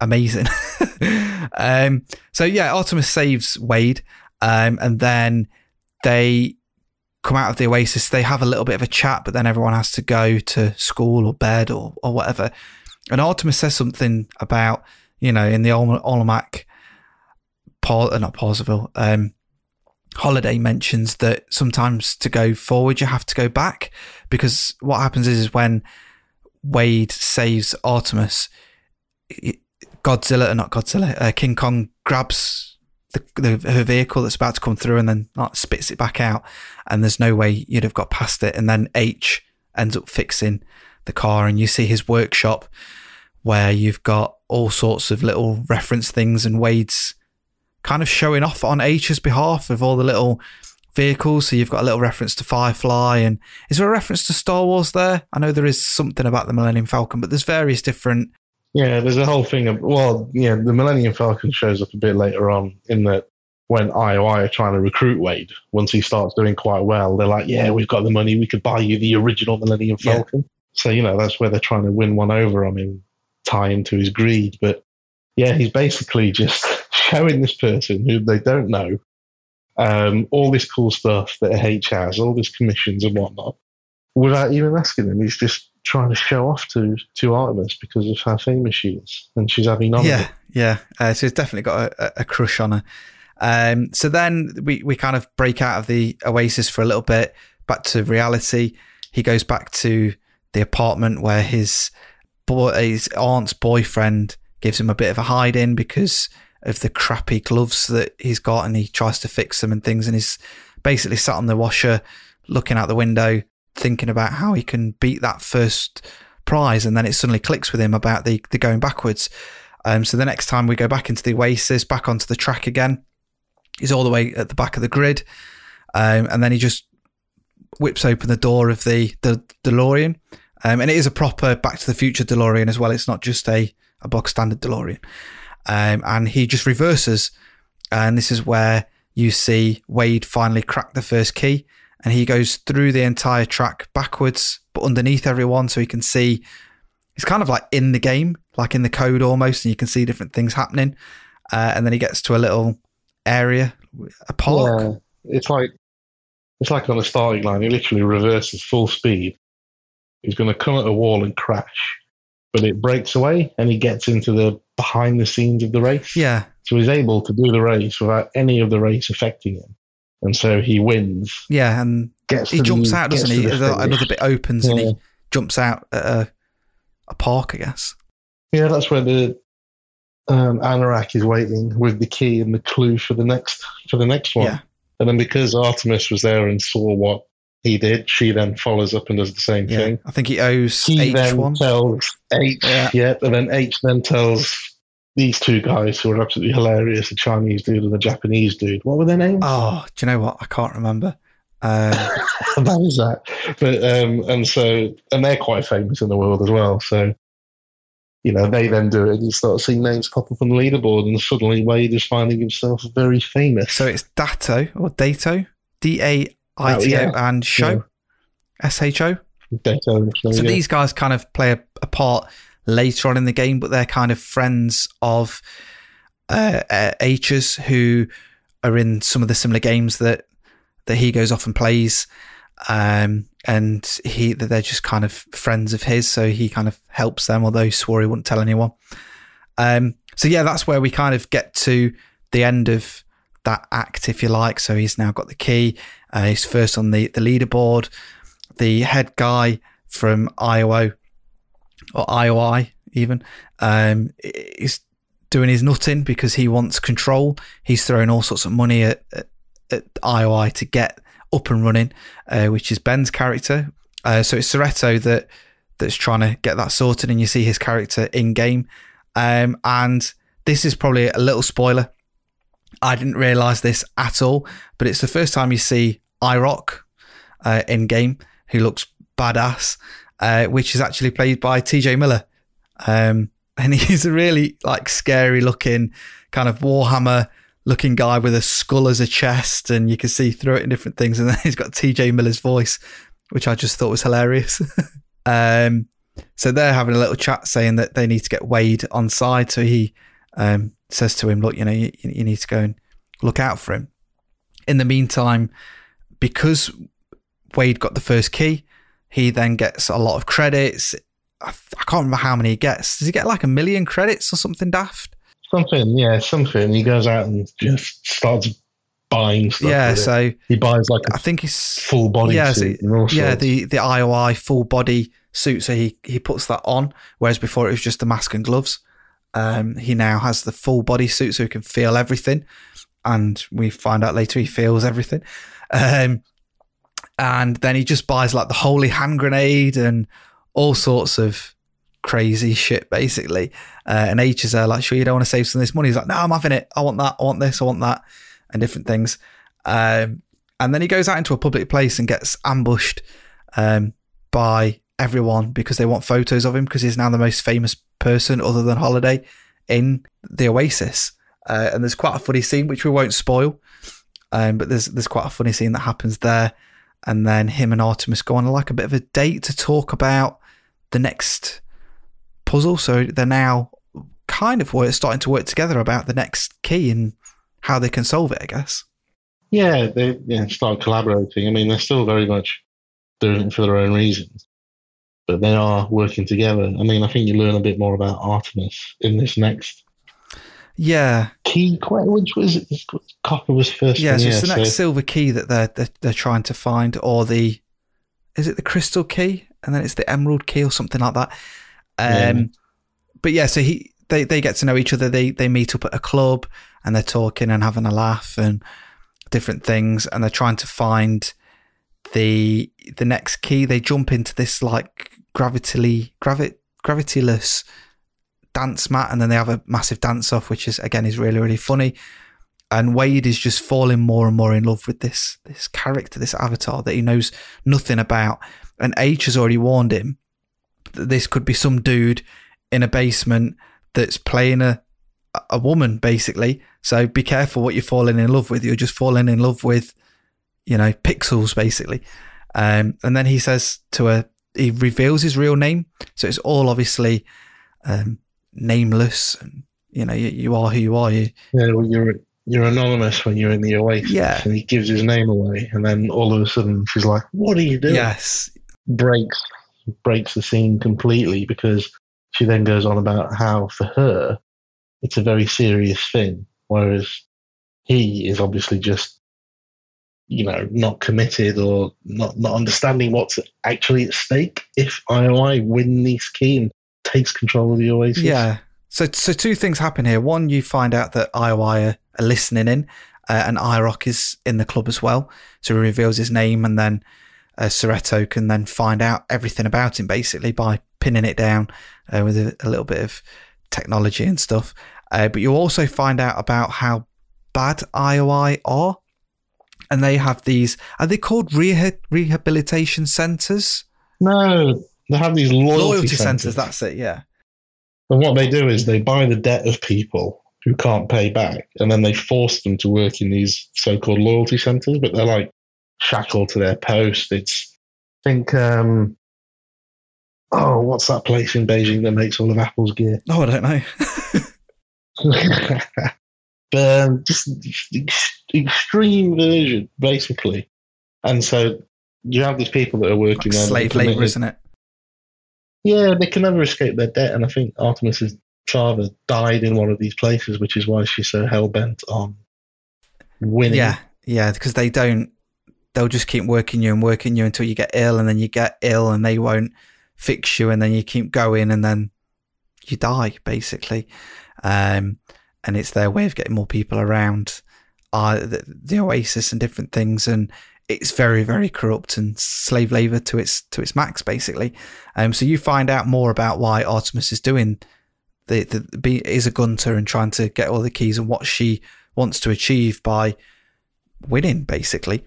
amazing. um, so yeah, Artemis saves Wade, um, and then they come out of the Oasis. They have a little bit of a chat, but then everyone has to go to school or bed or or whatever. And Artemis says something about you know in the Ol- Olmec, Paul, uh, not Parzival, um, Halliday mentions that sometimes to go forward you have to go back because what happens is, is when Wade saves Artemis, Godzilla, not Godzilla, uh, King Kong grabs the, the her vehicle that's about to come through and then like, spits it back out, and there's no way you'd have got past it. And then Aech ends up fixing the car, and you see his workshop where you've got all sorts of little reference things, and Wade's kind of showing off on Aech's behalf with all the little vehicles. So you've got a little reference to Firefly, and is there a reference to Star Wars there? I know there is something about the Millennium Falcon, but there's various different.
Yeah, there's a whole thing of well, yeah, the Millennium Falcon shows up a bit later on in that when IOI are trying to recruit Wade, once he starts doing quite well, they're like, Yeah, we've got the money, we could buy you the original Millennium
Yeah.
Falcon. So, you know, that's where they're trying to win one over on him, tie him to his greed. But yeah, he's basically just showing this person who they don't know um, all this cool stuff that Aech has, all these commissions and whatnot, without even asking him. He's just trying to show off to to Artemis because of how famous she is, and she's having none of
yeah, yeah. Uh, so he's definitely got a, a crush on her. Um, so then we, we kind of break out of the oasis for a little bit, back to reality. He goes back to the apartment where his boy, his aunt's boyfriend gives him a bit of a hide in because of the crappy gloves that he's got, and he tries to fix them and things. And he's basically sat on the washer, looking out the window, thinking about how he can beat that first prize. And then it suddenly clicks with him about the, the going backwards. Um, so the next time we go back into the Oasis, back onto the track again, he's all the way at the back of the grid, um, and then he just whips open the door of the the DeLorean, um, and it is a proper Back to the Future DeLorean as well. It's not just a a box standard DeLorean, um, and he just reverses, and this is where you see Wade finally crack the first key, and he goes through the entire track backwards, but underneath everyone, so he can see. He's kind of like in the game, like in the code almost, and you can see different things happening. Uh, and then he gets to a little area, a park.
Yeah, it's like it's like on the starting line. He literally reverses full speed. He's going to come at a wall and crash, but it breaks away, and he gets into the behind the scenes of the race.
Yeah,
So he's able to do the race without any of the race affecting him, and so he wins.
yeah, and
Gets
he jumps
the-
out, doesn't he?
the
Another bit opens and he jumps out at a, a park, I guess.
Yeah, that's where the um, Anorak is waiting with the key and the clue for the next for the next one.
Yeah.
And then because Artemis was there and saw what he did, she then follows up and does the same
Yeah,
thing.
I think he owes
He
Aech
then
one.
tells Aech,
Yeah.
yeah. and then Aech then tells these two guys who are absolutely hilarious, the Chinese dude and the Japanese dude. What were their names?
Oh, do you know what? I can't remember. Um,
that was that. But um, and so and they're quite famous in the world as well. So you know they then do it, and you start seeing names pop up on the leaderboard, and suddenly Wade is finding himself very famous.
so it's Daito or Daito, D A I T O,
Oh, yeah.
and Sho, S H O.
There
So
you go.
these guys kind of play a, a part later on in the game, but they're kind of friends of uh, uh, Aech's who are in some of the similar games that that he goes off and plays, um, and he that they're just kind of friends of his. So he kind of helps them, although he swore he wouldn't tell anyone. Um, so yeah, that's where we kind of get to the end of that act, if you like. So he's now got the key. Uh, he's first on the the leaderboard. The head guy from IO or IOI even um, is doing his nutting because he wants control. He's throwing all sorts of money at, at, at IOI to get up and running, uh, which is Ben's character. Uh, so it's Sorrento that that's trying to get that sorted, and you see his character in game. Um, and this is probably a little spoiler. I didn't realize this at all, but it's the first time you see i-R0k uh, in game, who looks badass, uh, which is actually played by TJ Miller. Um, and he's a really like scary looking kind of Warhammer looking guy with a skull as a chest, and you can see through it in different things. And then he's got TJ Miller's voice, which I just thought was hilarious. um, so they're having a little chat saying that they need to get Wade on side. So he um, says to him, Look, you know, you, you need to go and look out for him. In the meantime, because Wade got the first key, he then gets a lot of credits. I, I can't remember how many he gets. Does he get like a million credits or something daft?
something, yeah, something. He goes out and just starts buying stuff.
yeah,
with it.
so
he buys like a
I think he's
full body
yeah,
suit
so- yeah,
sorts.
the the IOI full body suit. So he he puts that on, whereas before it was just the mask and gloves. Um, he now has the full body suit, so he can feel everything, and we find out later he feels everything. Um, and then he just buys like the holy hand grenade and all sorts of crazy shit, basically. Uh, and Aech is there like, sure, you don't want to save some of this money. He's like, no, I'm having it. I want that. I want this. I want that, and different things. Um, and then he goes out into a public place and gets ambushed um, by everyone because they want photos of him because he's now the most famous person other than Halliday in the Oasis. Uh, and there's quite a funny scene which we won't spoil, um, but there's there's quite a funny scene that happens there. And then him and Artemis go on like a bit of a date to talk about the next puzzle. So they're now kind of starting to work together about the next key and how they can solve it. I guess.
Yeah, they start collaborating. I mean, they're still very much doing it for their own reasons, but they are working together. I mean, I think you learn a bit more about Artemis in this next
Yeah,
key, which was Copper was first.
yeah. So it's the next silver key that they're, they're they're trying to find, or the is it the crystal key, and then it's the emerald key or something like that. Um,
Yeah.
but yeah, so he they they get to know each other. They they meet up at a club and they're talking and having a laugh and different things, and they're trying to find the the next key. They jump into this like gravitily gravit gravityless dance mat, and then they have a massive dance off, which is again is really really funny. And Wade is just falling more and more in love with this this character, this avatar that he knows nothing about. And Aech has already warned him that this could be some dude in a basement that's playing a a woman, basically. So be careful what you're falling in love with. You're just falling in love with, you know, pixels, basically. Um, and then he says to her, he reveals his real name. So it's all obviously um, nameless. And, you know, you, you are who you are. You,
Yeah, well, you're you're anonymous when you're in the Oasis,
Yeah.
and he gives his name away, and then all of a sudden she's like, "What are you doing?"
yes.
breaks breaks the scene completely because she then goes on about how for her it's a very serious thing, whereas he is obviously just you know not committed or not not understanding what's actually at stake if IOI win this key and takes control of the Oasis.
Yeah. So, so two things happen here. One, you find out that IOI are, are listening in, uh, and i-R0k is in the club as well. So he reveals his name, and then uh, Sorrento can then find out everything about him basically by pinning it down uh, with a, a, little bit of technology and stuff. Uh, but you also find out about how bad IOI are. And they have these, are they called reha- rehabilitation centres?
No, they have these loyalty, loyalty centres.
That's it, yeah.
And what they do is they buy the debt of people who can't pay back, and then they force them to work in these so-called loyalty centres. But they're like shackled to their post. It's I think um, oh, what's that place in Beijing that makes all of Apple's gear?
Oh, I don't
know. but um, just extreme version, basically. And so you have these people that are working
like slave labour, isn't it?
Yeah, they can never escape their debt, and I think Artemis's father died in one of these places, which is why she's so hell bent on winning.
Yeah, yeah, because they don't. They'll just keep working you and working you until you get ill, and then you get ill, and they won't fix you, and then you keep going, and then you die basically. Um, and it's their way of getting more people around uh, the, the Oasis and different things, and it's very very corrupt and slave labor to its to its max basically. Um, so you find out more about why Artemis is doing the, the be, is a gunter and trying to get all the keys and what she wants to achieve by winning basically.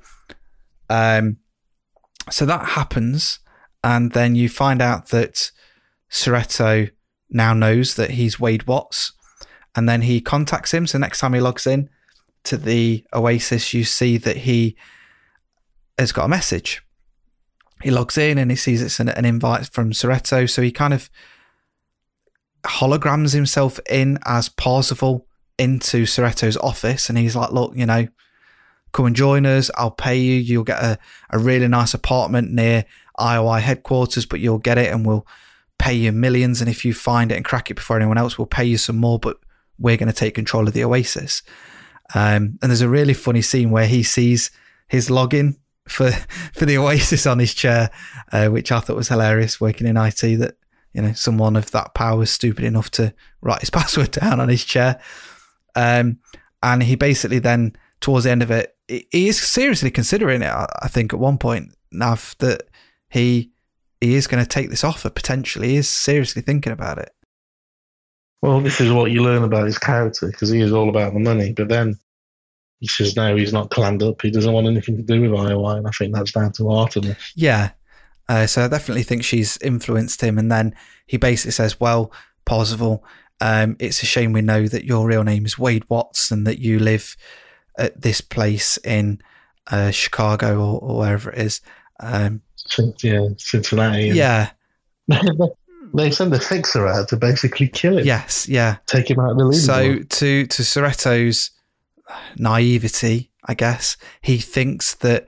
Um, so that happens, and then you find out that Sorrento now knows that he's Wade Watts, and then he contacts him. So next time he logs in to the Oasis, you see that he has got a message. He logs in and he sees it's an, an invite from Sorrento. So he kind of holograms himself in as Parzival into Sorrento's office. And he's like, look, you know, come and join us. I'll pay you. You'll get a, a really nice apartment near IOI headquarters, but you'll get it and we'll pay you millions. And if you find it and crack it before anyone else, we'll pay you some more, but we're going to take control of the Oasis. Um, and there's a really funny scene where he sees his login for for the Oasis on his chair, uh, which I thought was hilarious. Working in IT, that you know someone of that power was stupid enough to write his password down on his chair, um, and he basically then towards the end of it, he is seriously considering it. I think at one point, Nav, that he he is going to take this offer potentially. He is seriously thinking about it.
Well, this is what you learn about his character because he is all about the money. But then he says no, he's not clammed up. He doesn't want anything to do with IOI, and I think that's down to Artemis.
Yeah. Uh, so I definitely think she's influenced him. And then he basically says, "Well, Parzival, um, it's a shame we know that your real name is Wade Watts and that you live at this place in uh, Chicago or, or, wherever it is." Um,
yeah, Cincinnati.
Yeah.
they send a fixer out to basically kill him.
Yes, yeah.
Take him out of the league.
So to to Sorrento's naivety, I guess, he thinks that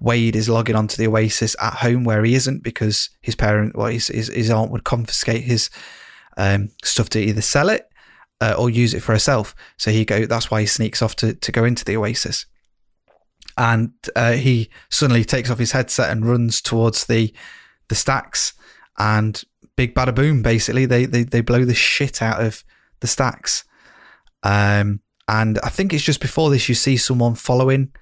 Wade is logging onto the Oasis at home where he isn't because his parent, well, his his, his aunt would confiscate his um, stuff to either sell it uh, or use it for herself. So he go. That's why he sneaks off to to go into the Oasis. And uh, he suddenly takes off his headset and runs towards the the stacks and big bada boom. Basically, they they they blow the shit out of the stacks. Um, and I think it's just before this you see someone following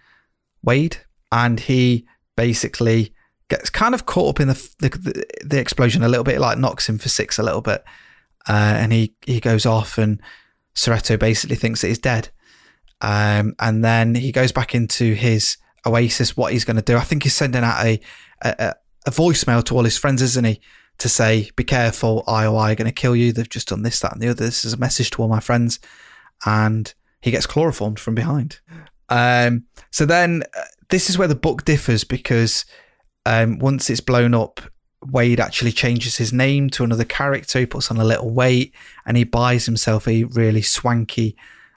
Wade, and he basically gets kind of caught up in the the, the explosion a little bit, like knocks him for six a little bit, uh, and he he goes off, and Sorrento basically thinks that he's dead. Um, and then he goes back into his oasis. What he's going to do? I think he's sending out a, a a voicemail to all his friends, isn't he? to say, be careful, IOI are going to kill you. They've just done this, that, and the other. This is a message to all my friends. And he gets chloroformed from behind. Um, so then uh, this is where the book differs because um, once it's blown up, Wade actually changes his name to another character. He puts on a little weight and he buys himself a really swanky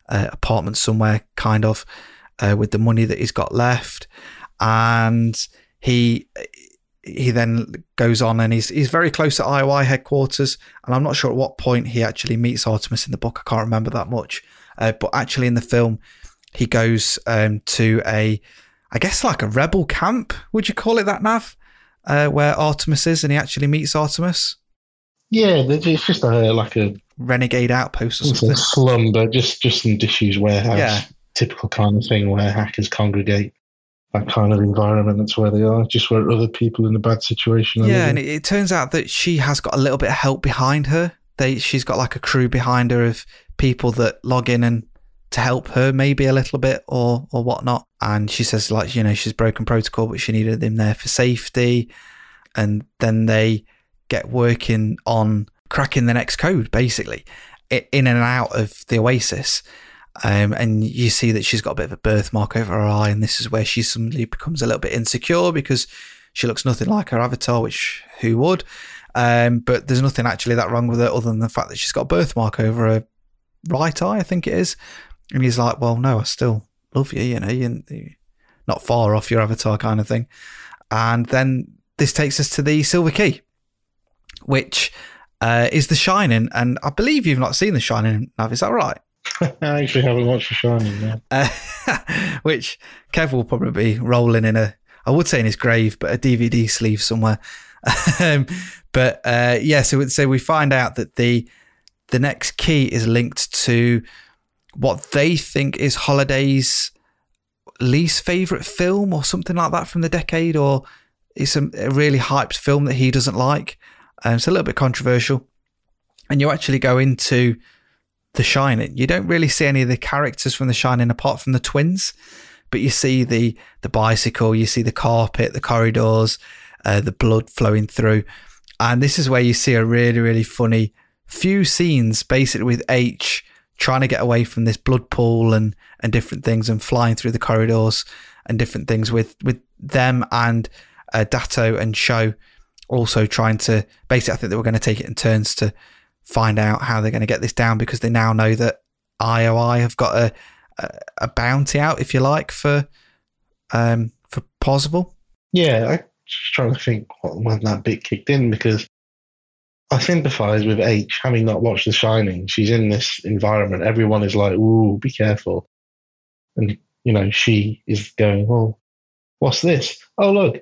uh, apartment somewhere, kind of, uh, with the money that he's got left. And he he then goes on and he's he's very close to IOI headquarters, and I'm not sure at what point he actually meets Artemis in the book. I can't remember that much, uh, but actually in the film, he goes um, to a, I guess like a rebel camp. Would you call it that, Nav? Uh, where Artemis is, and he actually meets Artemis.
Yeah, it's just a like a
renegade outpost or something.
slum, but just just some disused warehouse.
Yeah,
typical kind of thing where hackers congregate. That kind of environment. That's where they are, just where other people in a bad situation. Are
Yeah, and it, it turns out that she has got a little bit of help behind her. They, she's got like a crew behind her of people that log in and to help her maybe a little bit or or whatnot. And she says like you know she's broken protocol, but she needed them there for safety. And then they get working on cracking the next code basically in and out of the Oasis. Um, and you see that she's got a bit of a birthmark over her eye, and this is where she suddenly becomes a little bit insecure because she looks nothing like her avatar, which who would? Um, but there's nothing actually that wrong with her other than the fact that she's got a birthmark over her right eye, I think it is. And he's like, "Well, no, I still love you, you know, you're not far off your avatar, kind of thing." And then this takes us to the Silver Key, which uh, is The Shining, and I believe you've not seen The Shining, Nav. Is that right?
I actually haven't watched The Shining now.
Uh, which Kev will probably be rolling in a, I would say in his grave, but a DVD sleeve somewhere. um, but uh, yeah, so, so we find out that the the next key is linked to what they think is Halliday's least favorite film or something like that from the decade, or it's a, a really hyped film that he doesn't like. Um, it's a little bit controversial. And you actually go into The Shining. You don't really see any of the characters from The Shining apart from the twins, but you see the the bicycle, you see the carpet, the corridors, uh, the blood flowing through, and this is where you see a really really funny few scenes, basically with Aech trying to get away from this blood pool and and different things, and flying through the corridors and different things with with them and uh, Daito and Sho also trying to basically I think they were going to take it in turns to find out how they're going to get this down because they now know that IOI have got a a, a bounty out if you like for um for Parzival.
Yeah, I'm just trying to think when that bit kicked in because I sympathise with Aech, having not watched The Shining. She's in this environment. Everyone is like, "Ooh, be careful," and you know she is going, "Oh, what's this? Oh, look,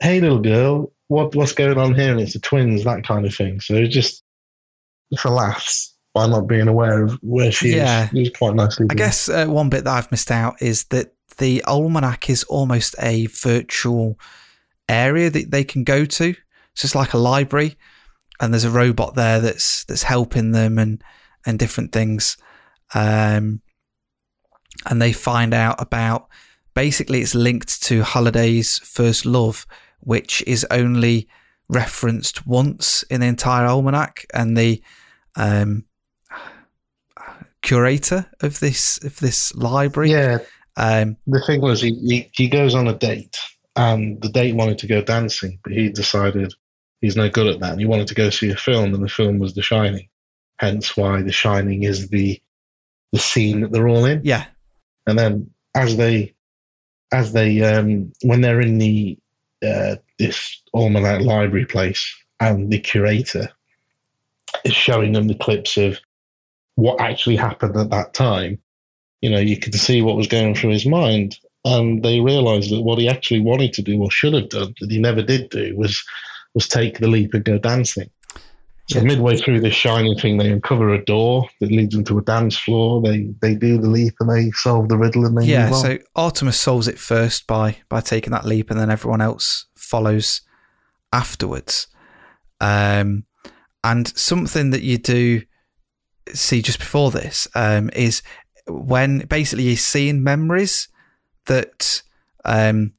hey, little girl, what what's going on here?" And it's the twins, that kind of thing. So it's just for laughs by not being aware of where she
Yeah.
is. It was quite nicely.
I
done.
guess uh, one bit that I've missed out is that the almanac is almost a virtual area that they can go to. So it's like a library, and there's a robot there that's that's helping them and and different things. Um, and they find out about basically it's linked to Halliday's first love, which is only referenced once in the entire almanac, and the um, curator of this of this library.
Yeah,
Um,
the thing was, he, he, he goes on a date, and the date wanted to go dancing, but he decided he's no good at that, and he wanted to go see a film, and the film was The Shining. Hence why The Shining is the the scene that they're all in.
yeah,
And then as they as they um, when they're in the uh, this almanac library place, and the curator is showing them the clips of what actually happened at that time you know, you could see what was going through his mind. And they realised that what he actually wanted to do or should have done that he never did do was was take the leap and go dancing. So
Yeah.
midway through this shining thing, they uncover a door that leads them to a dance floor. They they do the leap and they solve the riddle and they
yeah. So Artemis solves it first by by taking that leap, and then everyone else follows afterwards. Um, and something that you do see just before this um, is when basically you're seeing memories that um,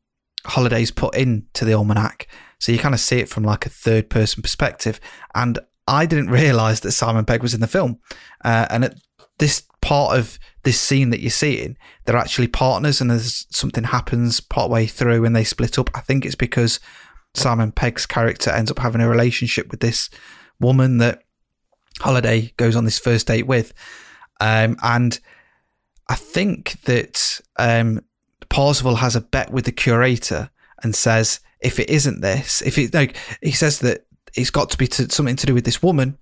Halliday's put into the almanac. So you kind of see it from like a third person perspective. And I didn't realize that Simon Pegg was in the film. Uh, and at this part of this scene that you're seeing, they're actually partners, and there's something happens partway through and they split up. I think it's because Simon Pegg's character ends up having a relationship with this woman that Halliday goes on this first date with. Um, and I think that um, has a bet with the curator and says, if it isn't this, if it like, he says that it's got to be to, something to do with this woman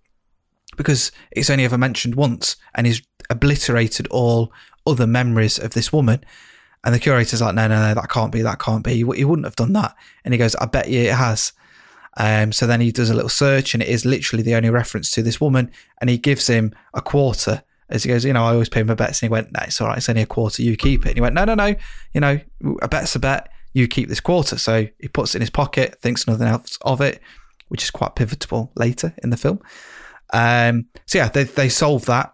because it's only ever mentioned once and he's obliterated all other memories of this woman. And the curator's like, no, no, no, that can't be, that can't be. He, he wouldn't have done that. And he goes, I bet you it has. Um, so then he does a little search and it is literally the only reference to this woman. And he gives him a quarter as he goes, you know, I always pay my bets. And he went, no, it's all right. It's only a quarter. You keep it. And he went, no, no, no. You know, a bet's a bet. You keep this quarter. So he puts it in his pocket, thinks nothing else of it, which is quite pivotal later in the film. Um, so yeah, they, they solve that.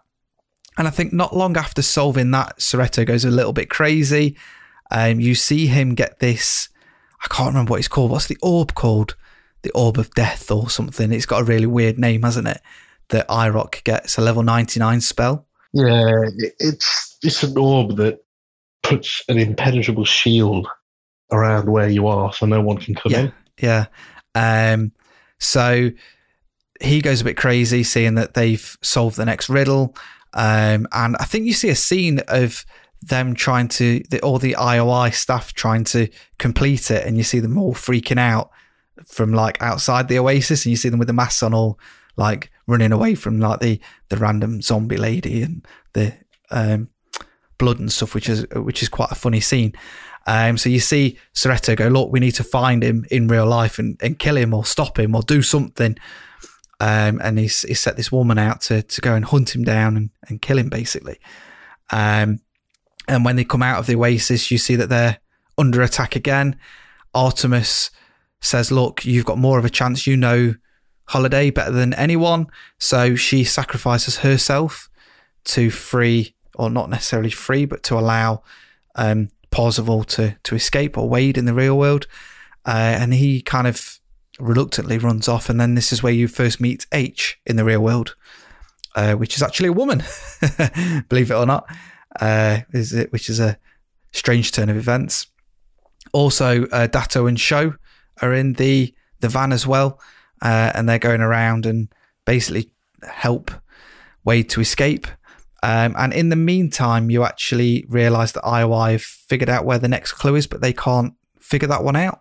And I think not long after solving that, Sorrento goes a little bit crazy. Um, you see him get this, I can't remember what it's called. What's the orb called? The orb of death or something. It's got a really weird name, hasn't it? That i-R0k gets a level 99 spell.
Yeah, it's it's an orb that puts an impenetrable shield around where you are, so no one can come
yeah,
in.
Yeah. Um, so he goes a bit crazy, seeing that they've solved the next riddle. Um, and I think you see a scene of them trying to, the, all the IOI staff trying to complete it, and you see them all freaking out from like outside the oasis, and you see them with the masks on, all like running away from like the the random zombie lady and the um, blood and stuff, which is which is quite a funny scene. Um, so you see Sorrento go, look, we need to find him in real life and, and kill him or stop him or do something. Um, and he's, he's set this woman out to, to go and hunt him down and, and kill him, basically. Um, and when they come out of the oasis, you see that they're under attack again. Artemis says, Look, you've got more of a chance. You know Halliday better than anyone. So she sacrifices herself to free, or not necessarily free, but to allow um, Parzival to, to escape or Wade in the real world. Uh, and he kind of reluctantly runs off. And then this is where you first meet Aech in the real world, uh, which is actually a woman, believe it or not, uh, is it, which is a strange turn of events. Also, uh, Daito and Sho are in the, the van as well, uh, and they're going around and basically help Wade to escape. Um, and in the meantime, you actually realize that IOI have figured out where the next clue is, but they can't figure that one out.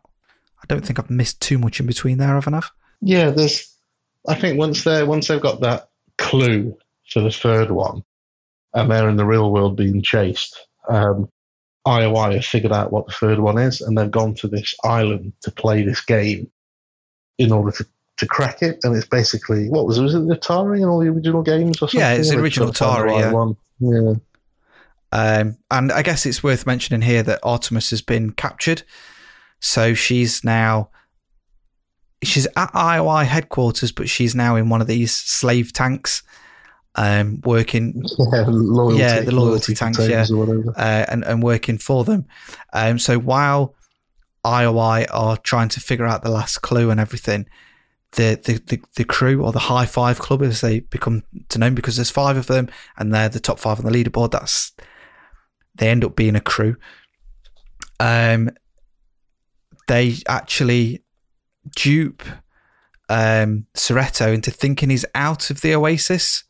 I don't think I've missed too much in between there, have I? Enough?
Yeah, there's. I think once they once they've got that clue for the third one, and they're in the real world being chased, um, IOI have figured out what the third one is, and they've gone to this island to play this game in order to, to crack it. And it's basically what was it? Was it the Atari and all the original games or something?
Yeah, it's the original
trying to find the
Atari, yeah.
one? Yeah.
Um, and I guess it's worth mentioning here that Artemis has been captured. So she's now she's at IOI headquarters, but she's now in one of these slave tanks, um, working.
Yeah, loyalty,
yeah, the loyalty, tanks, yeah,
or whatever.
uh, and and working for them. Um, so while IOI are trying to figure out the last clue and everything, the, the the the crew or the high five club, as they become to know, because there's five of them and they're the top five on the leaderboard. That's they end up being a crew. Um, they actually dupe um, Sorrento into thinking he's out of the Oasis,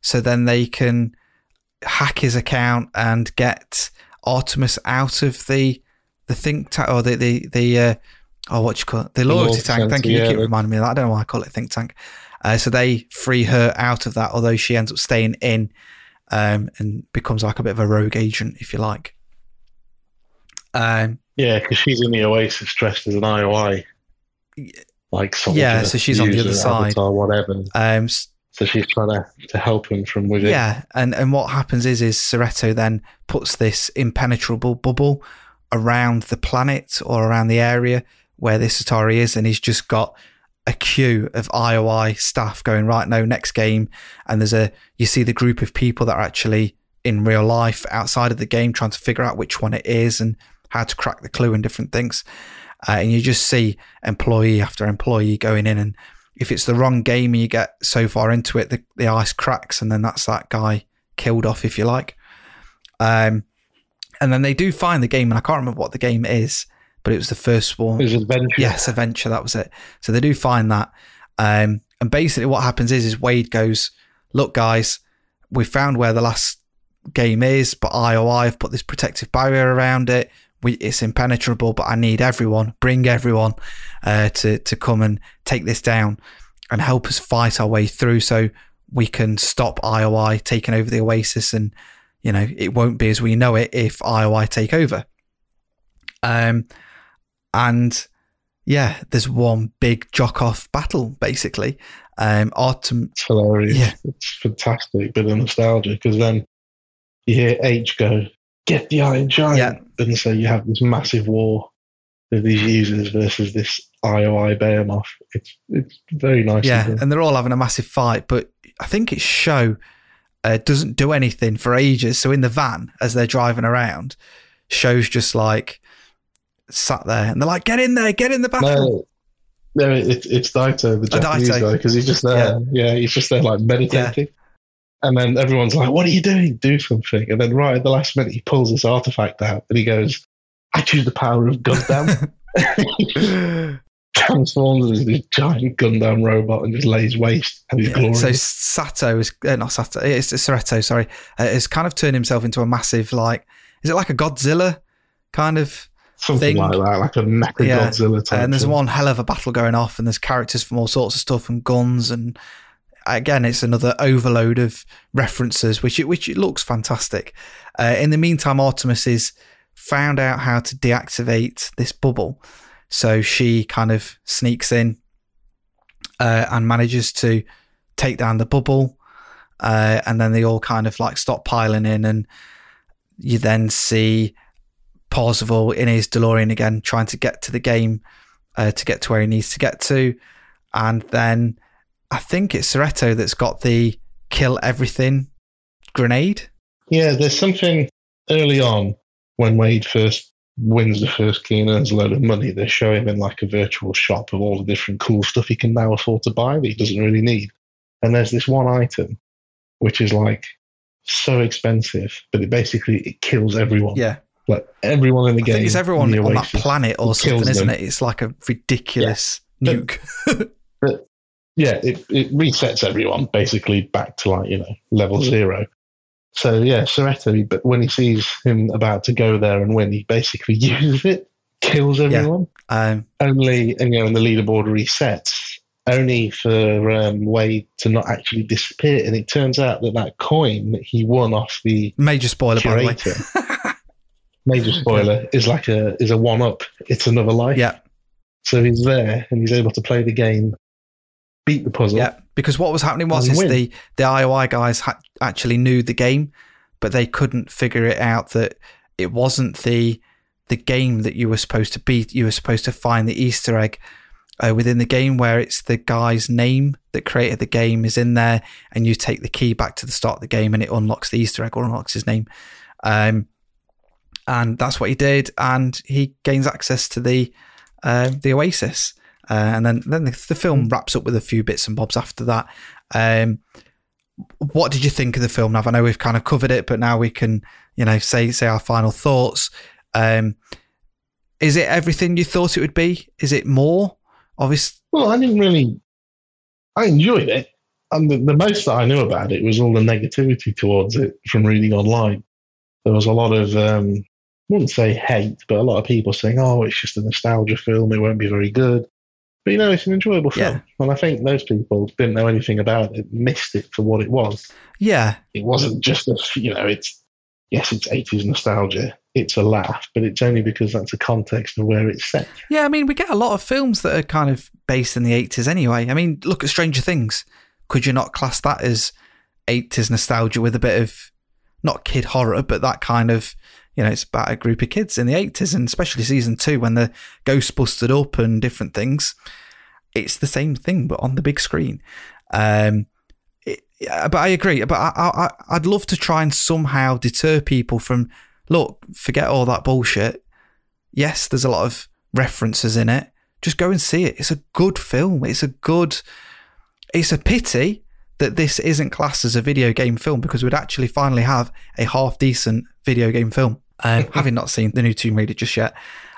so then they can hack his account and get Artemis out of the the think tank or the the the uh, oh what you call it the loyalty
loyalty
tank. Thank you. You
yeah,
keep reminding me of that. I don't know why I call it think tank. Uh, so they free her out of that, although she ends up staying in um, and becomes like a bit of a rogue agent, if you like. Um,
Yeah, because she's in the Oasis dressed as an IOI, like soldier,
Yeah, so she's on the other side.
avatar, whatever.
um,
So she's trying to, to help him from within.
Yeah, and and what happens is is Sorrento then puts this impenetrable bubble around the planet or around the area where this Atari is, and he's just got a queue of IOI staff going right now next game, and there's a you see the group of people that are actually in real life outside of the game trying to figure out which one it is and how to crack the clue and different things, uh, and you just see employee after employee going in and if it's the wrong game and you get so far into it, the, the ice cracks, and then that's that guy killed off, if you like. Um, and then they do find the game, and I can't remember what the game is, but it was the first one.
It was Adventure.
Yes, Adventure, that was it. So they do find that. Um, and basically, what happens is, is Wade goes, Look, guys, we found where the last game is, but IOI have put this protective barrier around it. We, it's impenetrable, but I need everyone, bring everyone uh, to, to come and take this down and help us fight our way through so we can stop IOI taking over the Oasis. And, you know, it won't be as we know it if IOI take over. Um, and yeah, there's one big jock off battle basically. Um, Artem,
It's hilarious.
Yeah.
It's fantastic bit of nostalgia because then you hear Aech go, get the Iron Giant.
Yeah.
And so you have this massive war with these users versus this IOI Behemoth. It's, it's very nice.
yeah, and they're all having a massive fight. But I think its Sho uh, doesn't do anything for ages. So in the van, as they're driving around, Sho's just like sat there, and they're like, "Get in there, get in the battle."
No, no it, it's Daito, the
Oh,
Japanese
Daito.
guy, because he's just there. Yeah. he's just there like meditating. And then everyone's like, What are you doing? Do something. And then right at the last minute, he pulls this artifact out and he goes, I choose the power of Gundam. Transforms into this giant Gundam robot and just lays waste. And he's
Yeah. So Sato is uh, not Sato. It's Sorrento. Sorry, uh, has kind of turned himself into a massive like. Is it like a Godzilla kind of
Something
thing?
like that, like a mecha
Yeah.
Godzilla type.
and there's
thing.
one hell of a battle going off, and there's characters from all sorts of stuff and guns, and again, it's another overload of references, which it, which it looks fantastic. Uh, in the meantime, Artemis is found out how to deactivate this bubble, so she kind of sneaks in uh, and manages to take down the bubble, uh, and then they all kind of like stop piling in, and you then see Parzival in his DeLorean again, trying to get to the game, uh, to get to where he needs to get to. And then I think it's Sorrento that's got the kill everything grenade.
Yeah, there's something early on when Wade first wins the first key and earns a load of money. They show him in like a virtual shop of all the different cool stuff he can now afford to buy that he doesn't really need. And there's this one item which is like so expensive, but it basically it kills everyone.
Yeah.
Like everyone in the
I
game.
think it's everyone on that planet or something, isn't it? It's like a ridiculous
Yeah.
nuke.
But yeah, it, it resets everyone basically back to like, you know, level zero. So yeah, Sorrento, but when he sees him about to go there and win, he basically uses it, kills everyone.
um,
Only, and, you know, and the leaderboard resets, only for um, Wade to not actually disappear. And it turns out that that coin that he won off the
major spoiler, by the way.
major spoiler, is like a is a one up. It's another life.
Yeah.
So he's there and he's able to play the game, beat the puzzle.
Yeah, because what was happening was is
win.
the the IOI guys ha- actually knew the game, but they couldn't figure it out that it wasn't the the game that you were supposed to beat. You were supposed to find the Easter egg uh, within the game where it's the guy's name that created the game is in there, and you take the key back to the start of the game, and it unlocks the Easter egg or unlocks his name. Um, and that's what he did, and he gains access to the uh, the Oasis. Uh, and then, then the, the film wraps up with a few bits and bobs after that. Um, what did you think of the film, Nav? I know we've kind of covered it, but now we can, you know, say say our final thoughts. Um, is it everything you thought it would be? Is it more? Obviously,
Well, I didn't really. I enjoyed it, and the, the most that I knew about it was all the negativity towards it from reading online. There was a lot of, um, wouldn't say hate, but a lot of people saying, "Oh, it's just a nostalgia film; it won't be very good." But you know, it's an enjoyable film, and I think those people didn't know anything about it, missed it for what it was.
yeah,
It wasn't just a, you know, it's yes, it's eighties nostalgia. It's a laugh, but it's only because that's a context of where it's set.
yeah. I mean, we get a lot of films that are kind of based in the eighties anyway. I mean, look at Stranger Things. Could you not class that as eighties nostalgia with a bit of not kid horror, but that kind of you know, it's about a group of kids in the eighties, and especially season two when the ghost busted up and different things. It's the same thing, but on the big screen. Um, but I agree. But I, I, I'd love to try and somehow deter people from look, forget all that bullshit. Yes, there's a lot of references in it. Just go and see it. It's a good film. It's a good. It's a pity that this isn't classed as a video game film because we'd actually finally have a half decent video game film. Um, having not seen the new Tomb Raider just yet,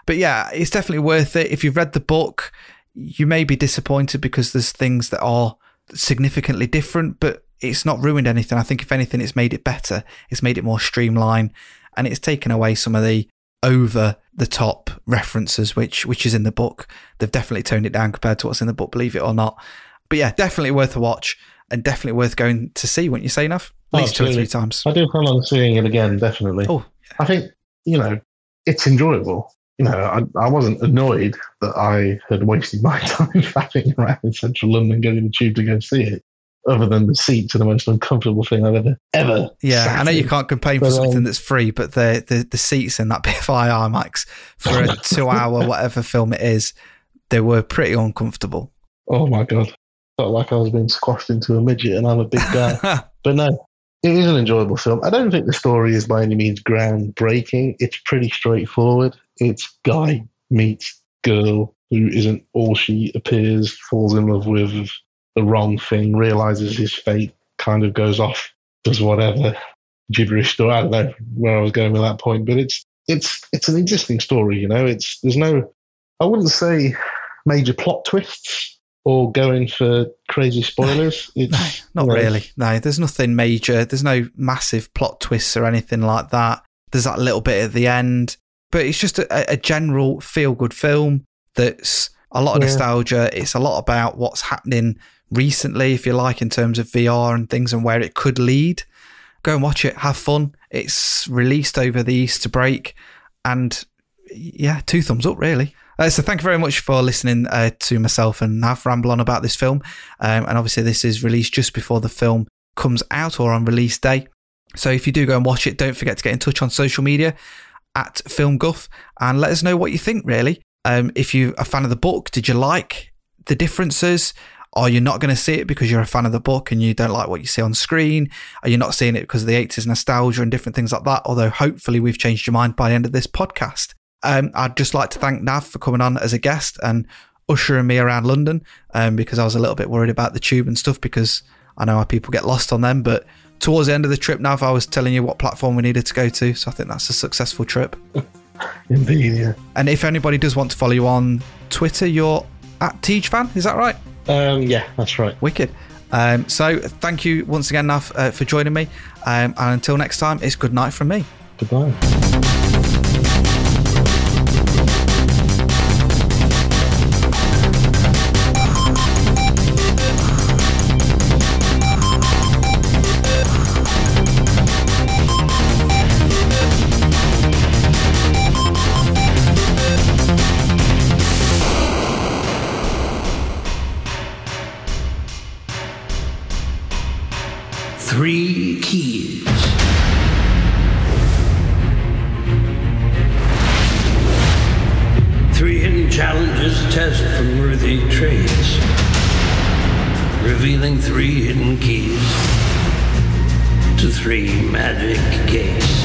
but yeah, it's definitely worth it. If you've read the book, you may be disappointed because there's things that are significantly different, but it's not ruined anything. I think if anything, it's made it better. It's made it more streamlined, and it's taken away some of the over the top references, which which is in the book. They've definitely toned it down compared to what's in the book, believe it or not. But yeah, definitely worth a watch and definitely worth going to see. Wouldn't you say enough? At least two or three times.
I do plan on seeing it again, definitely.
Oh,
I think, you know, it's enjoyable. you know, I, I wasn't annoyed that I had wasted my time faffing around in central London getting the tube to go see it. Other than the seats are the most uncomfortable thing I've ever ever.
Yeah, I know you can't complain for something
um,
that's free, but the, the the seats in that BFI IMAX for a two hour whatever film it is, they were pretty uncomfortable.
Oh my god, felt like I was being squashed into a midget, and I'm a big guy. but no, it is an enjoyable film. I don't think the story is by any means groundbreaking. It's pretty straightforward. It's guy meets girl who isn't all she appears, falls in love with the wrong thing, realizes his fate, kind of goes off, does whatever gibberish story. I don't know where I was going with that point, but it's it's it's an existing story. You know, it's there's no, I wouldn't say major plot twists or going for crazy spoilers. It's
Not really. No, there's nothing major. There's no massive plot twists or anything like that. There's that little bit at the end, but it's just a, a general feel good film that's a lot of
Yeah.
nostalgia. It's a lot about what's happening recently, if you like, in terms of VR and things and where it could lead. Go and watch it, have fun. It's released over the Easter break, and yeah, two thumbs up, really. Uh, so thank you very much for listening uh, to myself and Nav ramble on about this film. Um, and obviously, this is released just before the film comes out or on release day. So if you do go and watch it, don't forget to get in touch on social media at FilmGuff and let us know what you think, really. Um, if you're a fan of the book, did you like the differences? Are you not going to see it because you're a fan of the book and you don't like what you see on screen? Are you not seeing it because of the 80s nostalgia and different things like that? Although hopefully we've changed your mind by the end of this podcast. Um, I'd just like to thank Nav for coming on as a guest and ushering me around London um, because I was a little bit worried about the tube and stuff because I know how people get lost on them. But towards the end of the trip, Nav, I was telling you what platform we needed to go to. So I think that's a successful trip.
Indeed, yeah.
And if anybody does want to follow you on Twitter, you're at Teach Fan. Is that right?
Um, yeah, that's right.
Wicked. Um, so thank you once again, Nav, uh, for joining me. Um, and until next time, it's good night from me.
Goodbye.
Three keys. Three hidden challenges test for worthy trades. Revealing three hidden keys to three magic gates.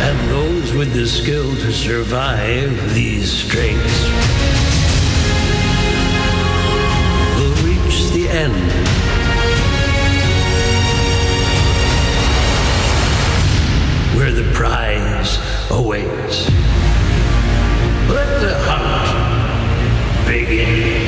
And those with the skill to survive these straits end. where the prize awaits. Let the hunt begin.